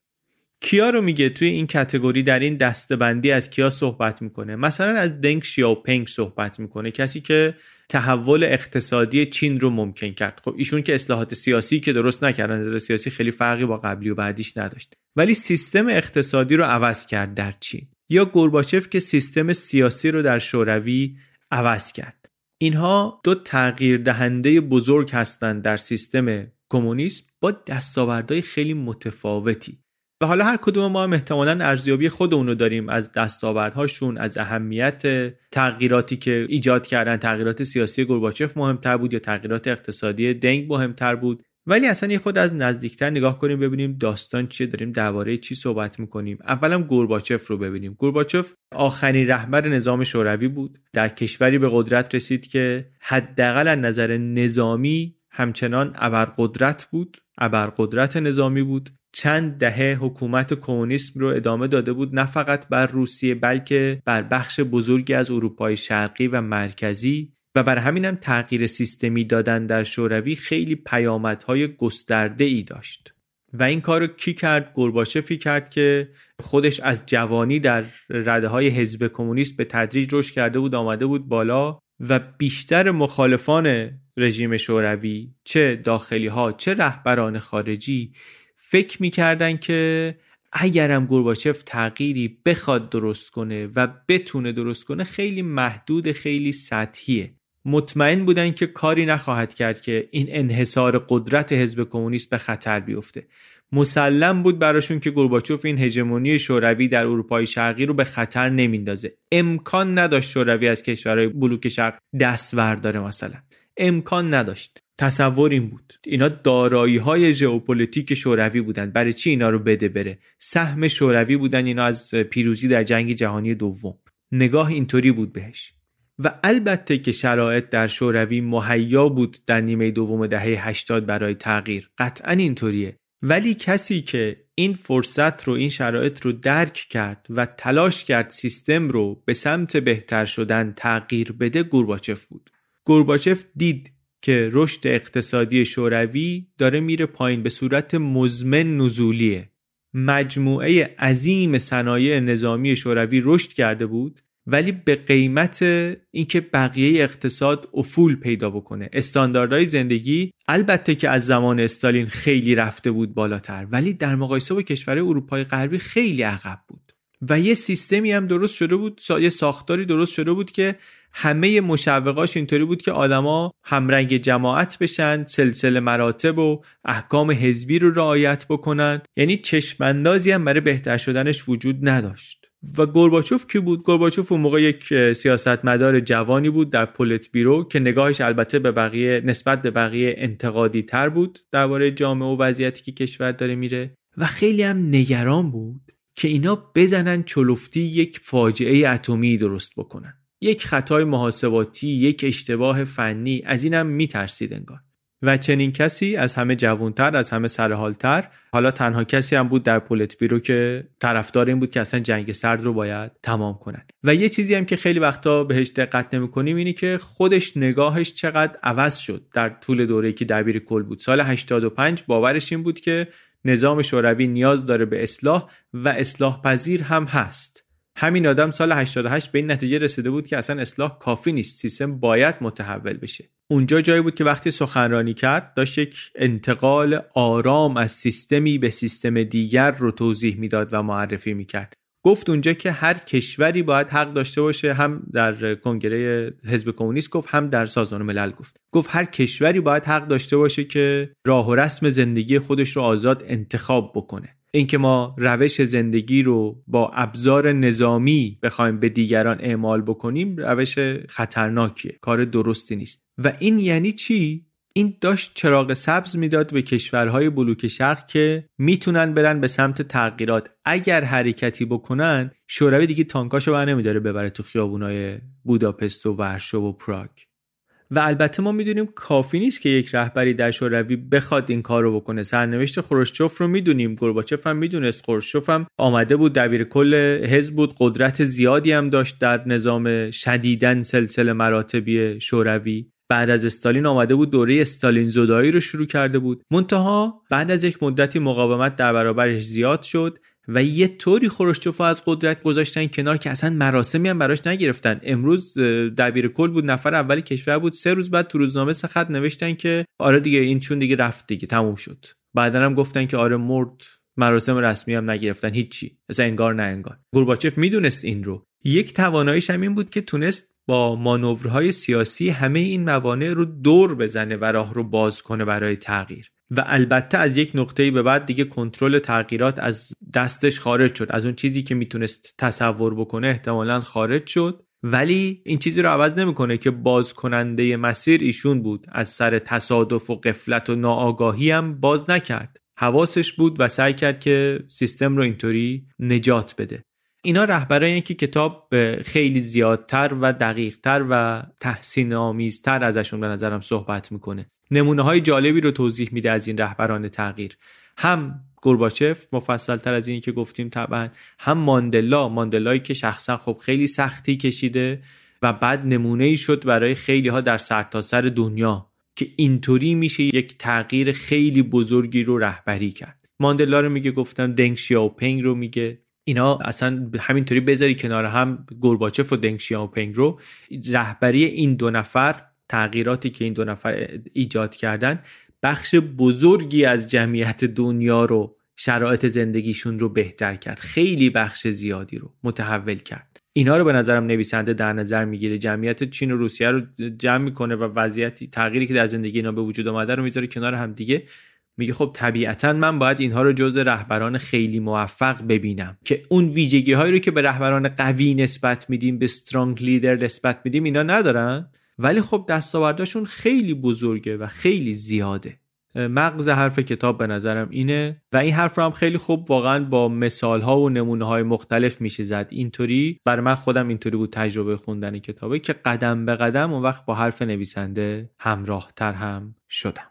کیا رو میگه توی این کتگوری در این دستبندی از کیا صحبت می‌کنه؟ مثلا از دنگ شیاوپنگ صحبت می‌کنه کسی که تحول اقتصادی چین رو ممکن کرد. خب ایشون که اصلاحات سیاسی که درست نکردن نظر سیاسی خیلی فرقی با قبلی و بعدیش نداشت. ولی سیستم اقتصادی رو عوض کرد در چین. یا گورباچف که سیستم سیاسی رو در شوروی عوض کرد. اینها دو تغییر دهنده بزرگ هستند در سیستم کمونیسم با دستاوردهای خیلی متفاوتی. و حالا هر کدوم ما هم احتمالا ارزیابی خودمون داریم از دستاوردهاشون از اهمیت تغییراتی که ایجاد کردن تغییرات سیاسی گورباچف مهمتر بود یا تغییرات اقتصادی دنگ مهمتر بود. ولی اصلا یه خود از نزدیکتر نگاه کنیم ببینیم داستان چیه داریم درباره چی صحبت می‌کنیم. اولا گورباچف رو ببینیم. گورباچف آخرین رهبر نظام شوروی بود. در کشوری به قدرت رسید که حداقل از نظر نظامی همچنان ابرقدرت بود. ابرقدرت نظامی بود. چند دهه حکومت کمونیسم رو ادامه داده بود نه فقط بر روسیه بلکه بر بخش بزرگی از اروپای شرقی و مرکزی. و بر همینم تغییر سیستمی دادن در شوروی خیلی پیامدهای گسترده ای داشت. و این کار کی کرد؟ گورباچفی کرد که خودش از جوانی در رده های حزب کمونیست به تدریج رشد کرده بود آمده بود بالا و بیشتر مخالفان رژیم شوروی چه داخلی ها چه رهبران خارجی فکر می‌کردن که اگرم گورباچف تغییری بخواد درست کنه و بتونه درست کنه خیلی محدود خیلی سطحیه. مطمئن بودن که کاری نخواهد کرد که این انحصار قدرت حزب کمونیست به خطر بیفته. مسلم بود براشون که گورباچوف این هژمونی شوروی در اروپای شرقی رو به خطر نمیندازه امکان نداشت شوروی از کشورهای بلوک شرق دست داره مثلا. امکان نداشت. تصور این بود. اینا دارایی های ژئوپلیتیک شوروی بودند برای چی اینا رو بده بره؟ سهم شوروی بودن اینا از پیروزی در جنگ جهانی دوم. نگاه اینطوری بود بهش. و البته که شرایط در شوروی مهیا بود در نیمه دوم دهه 80 برای تغییر. قطعا اینطوریه. ولی کسی که این فرصت رو این شرایط رو درک کرد و تلاش کرد سیستم رو به سمت بهتر شدن تغییر بده گورباچف بود. گورباچف دید که رشد اقتصادی شوروی داره میره پایین به صورت مزمن نزولیه. مجموعه عظیم صنایع نظامی شوروی رشد کرده بود ولی به قیمت اینکه بقیه اقتصاد افول پیدا بکنه. استانداردهای زندگی البته که از زمان استالین خیلی رفته بود بالاتر ولی در مقایسه با کشور اروپای غربی خیلی عقب بود. و یه سیستمی هم درست شده بود یه ساختاری درست شده بود که همه مشوقاش اینطوری بود که آدما همرنگ جماعت بشن سلسله مراتب و احکام حزبی رو رعایت بکنن. یعنی چشماندازی هم برای بهتر شدنش وجود نداشت. و گورباچوف کی بود؟ گورباچوف اون موقع یک سیاستمدار جوانی بود در پولت بیرو که نگاهش البته به بقیه نسبت به بقیه انتقادی تر بود درباره جامعه و وضعیتی که کشور داره میره. و خیلی هم نگران بود که اینا بزنن چلفتی یک فاجعه اتمی درست بکنن. یک خطای محاسباتی یک اشتباه فنی از اینم میترسید انگار. و چنین کسی از همه جوانتر از همه سرحالتر حالا تنها کسی هم بود در پولت بیرو که طرفدار این بود که اصلا جنگ سرد رو باید تمام کنن و یه چیزی هم که خیلی وقتا بهش دقت نمی‌کنیم اینی که خودش نگاهش چقدر عوض شد در طول دوره که دبیر کل بود. سال 85 باورش این بود که نظام شوروی نیاز داره به اصلاح و اصلاح پذیر هم هست. همین آدم سال 88 به این نتیجه رسیده بود که اصلا اصلاح کافی نیست. سیستم باید متحول بشه. اونجا جایی بود که وقتی سخنرانی کرد داشت یک انتقال آرام از سیستمی به سیستم دیگر رو توضیح می‌داد و معرفی می‌کرد. گفت اونجا که هر کشوری باید حق داشته باشه هم در کنگره حزب کمونیست گفت هم در سازمان ملل گفت. گفت هر کشوری باید حق داشته باشه که راه و رسم زندگی خودش رو آزاد انتخاب بکنه. اینکه ما روش زندگی رو با ابزار نظامی بخوایم به دیگران اعمال بکنیم روش خطرناکیه کار درستی نیست. و این یعنی چی؟ این داشت چراغ سبز می‌داد به کشورهای بلوک شرق که می‌تونن برن به سمت تغییرات. اگر حرکتی بکنن شوروی دیگه تانکاشو بر نمیداره ببره تو خیابونای بوداپست و ورشو و پراگ. و البته ما می‌دونیم کافی نیست که یک رهبری در شوروی بخواد این کار رو بکنه. سرنوشت خروشچوف رو می‌دونیم. گورباچف هم می‌دونست. خروشچوف هم آمده بود. دبیر کل حزب بود. قدرت زیادی هم داشت در نظام شدیدن سلسله مراتبی شوروی. بعد از استالین آمده بود. دوره استالین زدایی رو شروع کرده بود. منتها بعد از یک مدتی مقاومت در برابرش زیاد شد. و یه طوری خروشچوف از قدرت گذاشتن کنار که اصلا مراسمی هم براش نگرفتن. امروز دبیر کل بود نفر اولی کشور بود. سه روز بعد تو روزنامه سه خط نوشتن که آره دیگه این چون دیگه رفت دیگه تموم شد. بعدا هم گفتن که آره مرد مراسم رسمی هم نگرفتن هیچی. مثلا انگار نه انگار. گورباچف می‌دونست این رو. یک تواناییش هم این بود که تونست با مانورهای سیاسی همه این موانع رو دور بزنه و راه رو باز کنه برای تغییر. و البته از یک نقطه به بعد دیگه کنترل تغییرات از دستش خارج شد. از اون چیزی که می‌تونست تصور بکنه احتمالا خارج شد. ولی این چیزی رو عوض نمی‌کنه که باز کننده مسیر ایشون بود. از سر تصادف و قفلت و ناآگاهی هم باز نکرد. حواسش بود و سعی کرد که سیستم رو اینطوری نجات بده. اینا رهبرایی که کتاب خیلی زیادتر و دقیقتر و تحسین آمیزتر ازشون به نظرم صحبت می‌کنه. نمونه های جالبی رو توضیح میده از این رهبران تغییر. هم گورباچف مفصل تر از اینی که گفتیم طبعا هم ماندلا. ماندلایی که شخصا خب خیلی سختی کشیده و بعد نمونه ای شد برای خیلی ها در سرتاسر سر دنیا که اینطوری میشه یک تغییر خیلی بزرگی رو رهبری کرد. ماندلا رو میگه گفتم دنگ شیاوپنگ رو میگه. اینا اصلا همینطوری بذاری کنار هم گورباچف و دنگ شیاوپنگ رو رهبری این دو نفر تغییراتی که این دو نفر ایجاد کردن بخش بزرگی از جمعیت دنیا رو شرایط زندگیشون رو بهتر کرد. خیلی بخش زیادی رو متحول کرد. اینا رو به نظرم نویسنده در نظر می‌گیره. جمعیت چین و روسیه رو جمع می‌کنه و وضعیتی تغییری که در زندگی اینا به وجود آمده رو می‌ذاره کنار هم دیگه. میگه خب طبیعتا من باید اینها رو جز رهبران خیلی موفق ببینم که اون ویژگی هایی رو که به رهبران قوی نسبت میدیم به سترانگ لیدر نسبت میدیم اینا ندارن. ولی خب دستاورداشون خیلی بزرگه و خیلی زیاده. مغز حرف کتاب به نظرم اینه و این حرف رو هم خیلی خوب واقعا با مثال ها و نمونه های مختلف میشه زد. اینطوری برای من خودم اینطوری بود تجربه خوندن کتابه که قدم به قدم اون وقت با حرف نویسنده همراه تر هم شدم.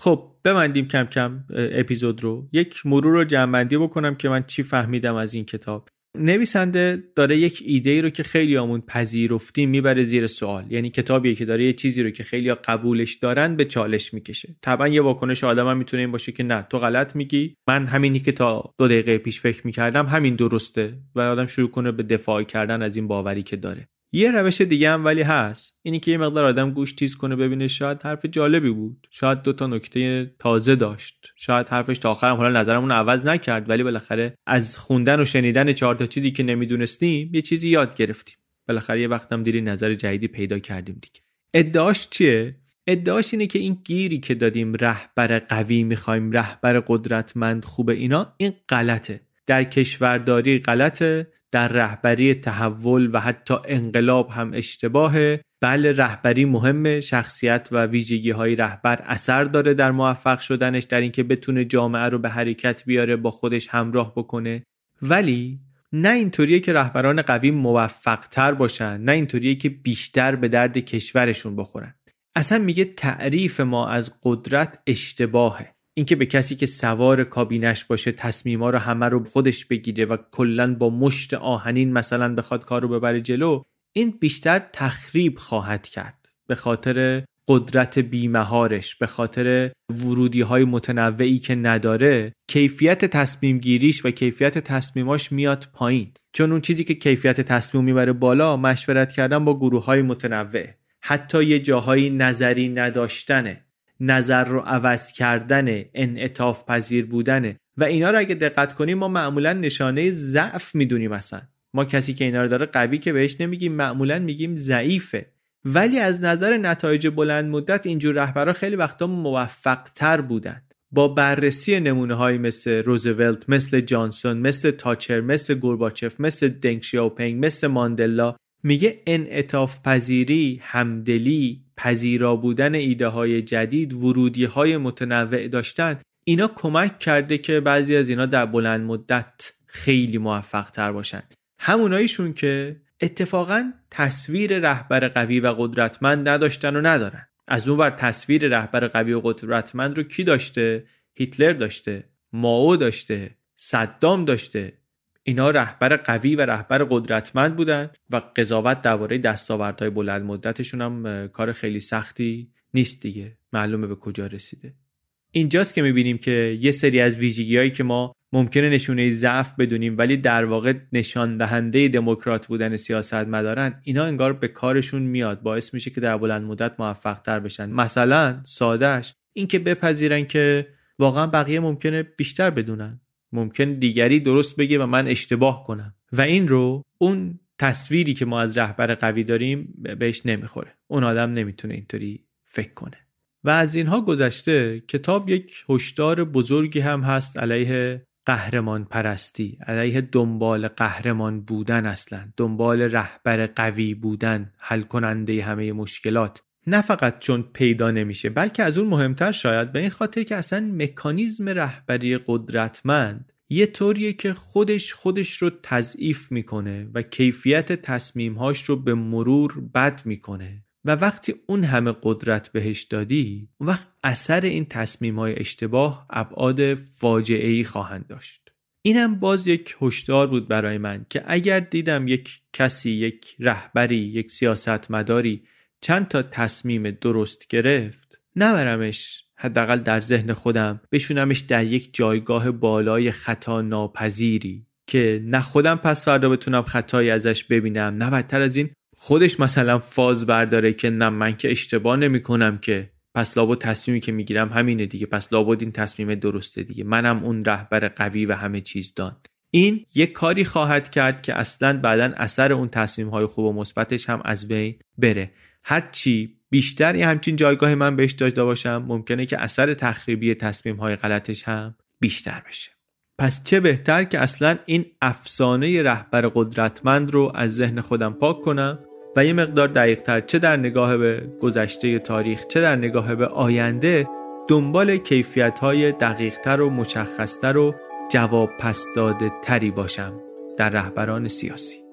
خب ببندیم کم کم اپیزود رو. یک مرور رو جمعبندی بکنم که من چی فهمیدم از این کتاب. نویسنده داره یک ایده رو که خیلی آمون پذیرفتیم می‌بره زیر سوال. یعنی کتابیه که داره یه چیزی رو که خیلی قبولش دارن به چالش می‌کشه. طبعا یه واکنش آدم هم می‌تونه این باشه که نه تو غلط میگی. من همینی که تا دو دقیقه پیش فکر می‌کردم همین درسته و آدم شروع کنه به دفاع کردن از این باوری که داره. یه روش دیگه هم ولی هست. اینی که یه مقدار آدم گوش تیز کنه ببینه شاید حرف جالبی بود. شاید دو تا نکته تازه داشت. شاید حرفش تا آخرم حالا نظرمون عوض نکرد ولی بالاخره از خوندن و شنیدن چهار تا چیزی که نمی‌دونستیم یه چیزی یاد گرفتیم. بالاخره یه وقتم دیدی نظر جدیدی پیدا کردیم دیگه. ادعاش چیه؟ ادعاش اینه که این گیری که دادیم رهبر قوی می‌خوایم رهبر قدرتمند خوبه اینا این غلطه. در کشورداری غلطه در رهبری تحول و حتی انقلاب هم اشتباهه. بله رهبری مهمه شخصیت و ویژگی های رهبر اثر داره در موفق شدنش در اینکه بتونه جامعه رو به حرکت بیاره با خودش همراه بکنه. ولی نه اینطوریه که رهبران قوی موفق تر باشن نه اینطوریه که بیشتر به درد کشورشون بخورن. اصلا میگه تعریف ما از قدرت اشتباهه. اینکه به کسی که سوار کابینش باشه تصمیما رو همه رو خودش بگیره و کلا با مشت آهنین مثلا بخواد کار رو ببره جلو این بیشتر تخریب خواهد کرد. به خاطر قدرت بیمهارش به خاطر ورودی های متنوعی که نداره کیفیت تصمیم گیریش و کیفیت تصمیماش میاد پایین. چون اون چیزی که کیفیت تصمیم می‌بره بالا مشورت کردن با گروه های متنوع. حتی یه جاهایی نظری نداشتنه. نظر رو عوض کردن انعطاف پذیر بودنه و اینا رو اگه دقت کنیم ما معمولا نشانه ضعف می‌دونیم اصلا. ما کسی که اینا رو داره قوی که بهش نمیگیم معمولا میگیم ضعیفه. ولی از نظر نتایج بلند مدت اینجور رهبرا خیلی وقتا موفق تر بودن. با بررسی نمونه های مثل روزولت مثل جانسون مثل تاچر مثل گورباچف مثل دنگ مثل ماندلا میگه انعطاف پذیری همدلی پذیرا بودن ایده های جدید ورودی های متنوع داشتن اینا کمک کرده که بعضی از اینا در بلند مدت خیلی موفق تر باشن. هموناییشون که اتفاقا تصویر رهبر قوی و قدرتمند نداشتن و ندارن. از اون ور تصویر رهبر قوی و قدرتمند رو کی داشته؟ هیتلر داشته ماو داشته صدام داشته اینا رهبر قوی و رهبر قدرتمند بودن و قضاوت درباره دستاوردهای بلند مدتشون هم کار خیلی سختی نیست دیگه. معلومه به کجا رسیده. اینجاست که می‌بینیم که یه سری از ویژگی هایی که ما ممکنه نشونه ضعف بدونیم ولی در واقع نشان دهنده دموکرات بودن سیاست مدارن اینا انگار به کارشون میاد. باعث میشه که در بلند مدت موفق تر بشن. مثلا سادهش اینکه بپذیرن که واقعا بقیه ممکنه بیشتر بدونن. ممکن دیگری درست بگه و من اشتباه کنم. و این رو اون تصویری که ما از رهبر قوی داریم بهش نمی‌خوره. اون آدم نمی‌تونه اینطوری فکر کنه. و از اینها گذشته کتاب یک هشدار بزرگی هم هست علیه قهرمان پرستی علیه دنبال قهرمان بودن اصلا دنبال رهبر قوی بودن حل کننده همه مشکلات. نه فقط چون پیدا نمیشه بلکه از اون مهمتر شاید به این خاطر که اصلا مکانیزم رهبری قدرتمند یه طوریه که خودش خودش رو تضعیف می‌کنه و کیفیت تصمیمهاش رو به مرور بد می‌کنه. و وقتی اون همه قدرت بهش دادی اون وقت اثر این تصمیم های اشتباه ابعاد فاجعه ای خواهند داشت. اینم باز یک هشدار بود برای من که اگر دیدم یک کسی یک رهبری یک سیاستمداری چند تا تصمیم درست گرفت. نبرمش حداقل در ذهن خودم بشونمش در یک جایگاه بالای خطا ناپذیری که نه خودم پس فردا بتونم خطایی ازش ببینم نه بدتر از این خودش مثلا فاز برداره که نه من که اشتباه نمی کنم که. پس لابد تصمیمی که می‌گیرم همینه دیگه پس لابد این تصمیم درسته دیگه. منم اون رهبر قوی و همه چیز دان. این یک کاری خواهد کرد که اصلا بعدا اثر اون تصمیم های خوب و مثبتش هم از بین بره. هرچی بیشتر یه همچین جایگاه من بهش داشته باشم ممکنه که اثر تخریبی تصمیم های غلطش هم بیشتر بشه. پس چه بهتر که اصلا این افسانه رهبر قدرتمند رو از ذهن خودم پاک کنم و یه مقدار دقیقتر چه در نگاه به گذشته تاریخ چه در نگاه به آینده دنبال کیفیت های دقیقتر و مشخصتر و جواب پس داده تری باشم در رهبران سیاسی.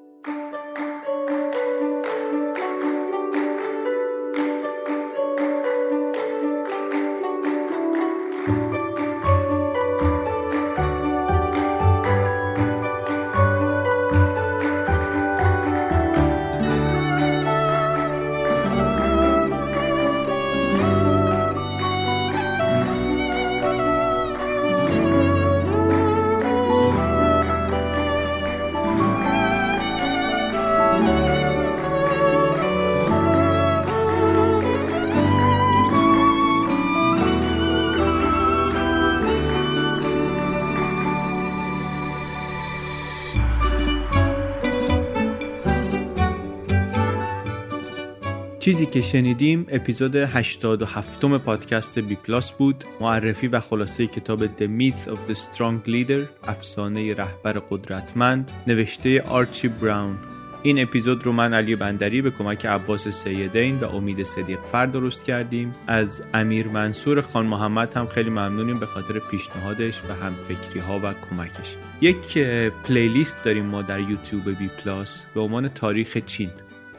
چیزی که شنیدیم اپیزود 87 پادکست بی پلاس بود. معرفی و خلاصه کتاب The Myth of the Strong Leader افسانه رهبر قدرتمند نوشته آرچی براون. این اپیزود رو من علی بندری به کمک عباس سیدین و امید صدیق فرد درست کردیم. از امیر منصور خان محمد هم خیلی ممنونیم به خاطر پیشنهادش و هم فکری ها و کمکش. یک playlist داریم ما در یوتیوب بی پلاس به عنوان تاریخ چین.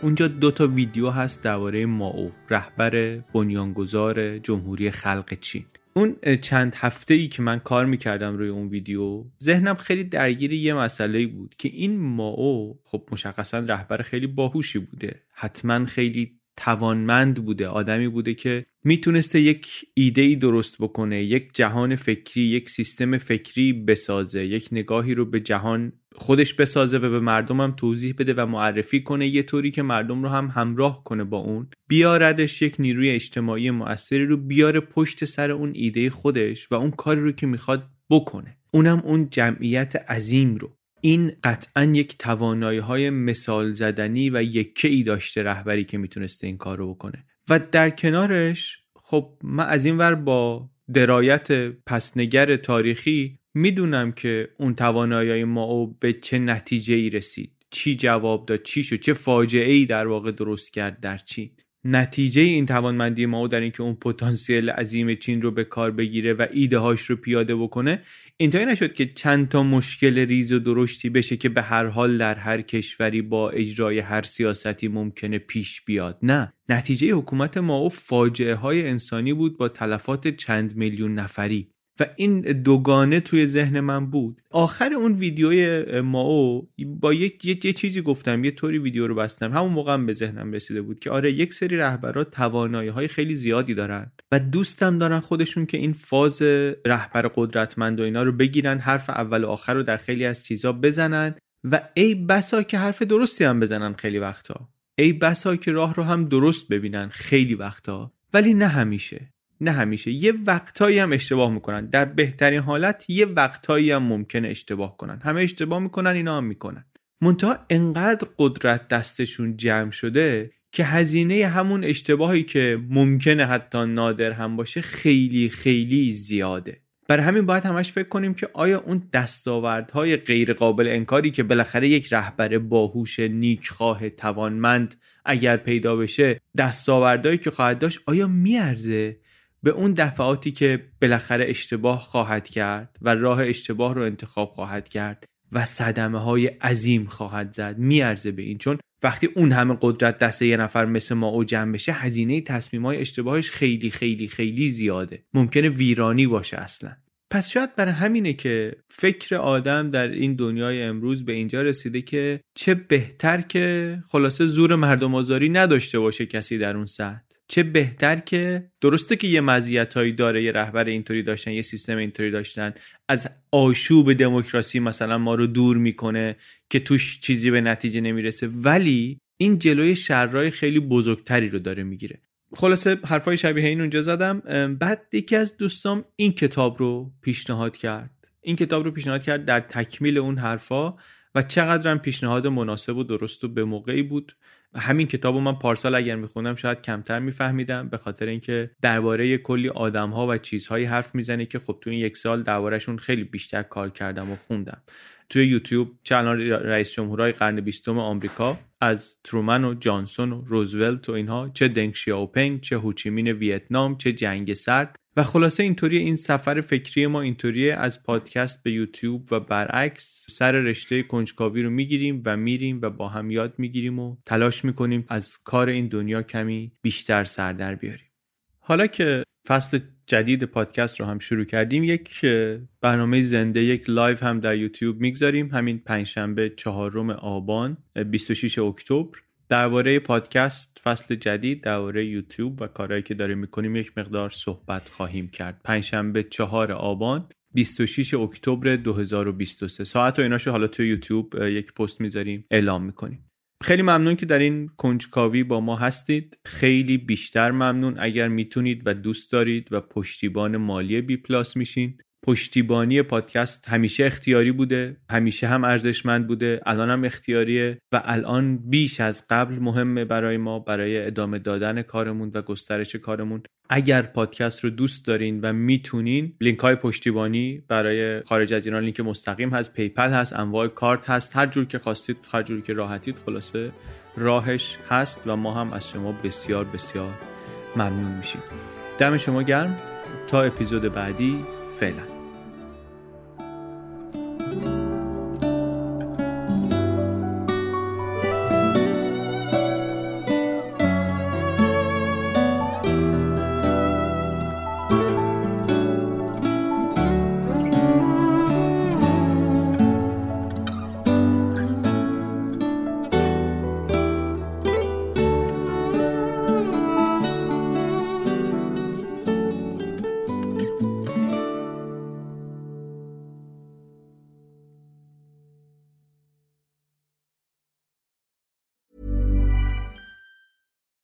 اونجا دو تا ویدیو هست درباره ماو رهبر بنیانگذار جمهوری خلق چین. اون چند هفته ای که من کار می‌کردم روی اون ویدیو ذهنم خیلی درگیر یه مسئله بود که این ماو خب مشخصا رهبر خیلی باهوشی بوده. حتما خیلی توانمند بوده آدمی بوده که می‌تونسته یک ایده ای درست بکنه یک جهان فکری یک سیستم فکری بسازه یک نگاهی رو به جهان خودش بسازه و به مردم هم توضیح بده و معرفی کنه یه طوری که مردم رو هم همراه کنه با اون بیاردش یک نیروی اجتماعی مؤثری رو بیاره پشت سر اون ایده خودش و اون کاری رو که می‌خواد بکنه. اونم اون جمعیت عظیم رو. این قطعا یک توانایی های مثال زدنی و یکه ای داشته رهبری که می‌تونسته این کار رو بکنه. و در کنارش خب من از این ور با درایت پسنگر تاریخی می‌دونم که اون توانایی ما او به چه نتیجه ای رسید. چی جواب داد چی شد چه فاجعه ای در واقع درست کرد در چین نتیجه این توانمندی ما در اینکه اون پتانسیل عظیم چین رو به کار بگیره و ایده هاش رو پیاده بکنه اینطوری نشد که چند تا مشکل ریز و درشتی بشه که به هر حال در هر کشوری با اجرای هر سیاستی ممکنه پیش بیاد؟ نه. نتیجه حکومت ما فاجعه های انسانی بود با تلفات چند میلیون نفری. و این دوگانه توی ذهن من بود. آخر اون ویدیوی ماو با یک یه, چیزی گفتم یه طوری ویدیو رو بستم. همون موقع هم به ذهنم رسیده بود که آره یک سری رهبرا توانایی های خیلی زیادی دارن و دوستم دارن خودشون که این فاز رهبر قدرتمند و اینا رو بگیرن حرف اول و آخر رو در خیلی از چیزا بزنن و ای بسا که حرف درستی هم بزنن خیلی وقتا. ای بسا که راه رو هم درست ببینن خیلی وقتا. ولی نه همیشه. نه همیشه. یه وقتایی هم اشتباه می‌کنن. در بهترین حالت یه وقتایی هم ممکنه اشتباه کنن. همه اشتباه می‌کنن اینا هم می‌کنن. منتها انقدر قدرت دستشون جمع شده که هزینه همون اشتباهی که ممکنه حتی نادر هم باشه خیلی خیلی زیاده. برای همین باید همش فکر کنیم که آیا اون دستاوردهای غیر قابل انکاری که بالاخره یک رهبر باهوش نیکخواه توانمند اگر پیدا بشه دستاوردهایی که خواهد داشت آیا میارزه؟ به اون دفعاتی که بالاخره اشتباه خواهد کرد و راه اشتباه رو انتخاب خواهد کرد و صدمه های عظیم خواهد زد میارزه به این. چون وقتی اون همه قدرت دست یه نفر مثل ما او جمع بشه هزینه تصمیم های اشتباهش خیلی خیلی خیلی زیاده. ممکنه ویرانی باشه اصلا. پس شاید برای همینه که فکر آدم در این دنیای امروز به اینجا رسیده که چه بهتر که خلاصه زور مردم آزاری نداشته باشه کسی در اون سطح. چه بهتر که درسته که یه مزیتایی داره یه رهبر اینطوری داشتن یه سیستم اینطوری داشتن. از آشوب دموکراسی مثلا ما رو دور می‌کنه که توش چیزی به نتیجه نمی‌رسه. ولی این جلوی شرای خیلی بزرگتری رو داره می‌گیره. خلاصه حرفای شبیه این اونجا زدم. بعد یکی از دوستام این کتاب رو پیشنهاد کرد. این کتاب رو پیشنهاد کرد در تکمیل اون حرفا و چقدرم پیشنهاد مناسب و درست و به موقعی بود. همین کتاب رو من پارسال اگر میخوندم شاید کمتر میفهمیدم به خاطر اینکه درباره کلی آدم ها و چیزهایی حرف می‌زنه که خب تو این یک سال دربارهشون خیلی بیشتر کار کردم و خوندم. توی یوتیوب الان رئیس جمهورهای قرن بیستم آمریکا از ترومن و جانسون و روزولت و اینها چه دنگ شیاوپنگ چه هوچیمین ویتنام چه جنگ سرد و خلاصه اینطوری این سفر فکری ما اینطوریه. از پادکست به یوتیوب و برعکس سر رشته کنجکاوی رو می‌گیریم و میریم و با هم یاد می‌گیریم و تلاش می‌کنیم از کار این دنیا کمی بیشتر سر در بیاریم. حالا که فصل جدید پادکست رو هم شروع کردیم یک برنامه زنده یک live هم در یوتیوب می‌گذاریم. همین پنجشنبه چهارم آبان 26 اکتبر. درباره پادکست فصل جدید درباره یوتیوب و کارهایی که داریم می‌کنیم یک مقدار صحبت خواهیم کرد. پنجشنبه چهار آبان 26 اکتبر 2023 ساعت و ایناشو حالا تو یوتیوب یک پست می‌ذاریم اعلام می‌کنیم. خیلی ممنون که در این کنجکاوی با ما هستید. خیلی بیشتر ممنون. اگر می‌تونید و دوست دارید و پشتیبان مالی بی پلاس میشین پشتیبانی پادکست همیشه اختیاری بوده همیشه هم ارزشمند بوده الان هم اختیاریه و الان بیش از قبل مهمه برای ما برای ادامه دادن کارمون و گسترش کارمون. اگر پادکست رو دوست دارین و می‌تونین لینک های پشتیبانی برای خارج از ایران لینک مستقیم هست PayPal هست انواع کارت هست هر جور که خواستید هر جور که راحتید خلاصه راهش هست و ما هم از شما بسیار بسیار ممنون میشیم. دم شما گرم. تا اپیزود بعدی فعلا.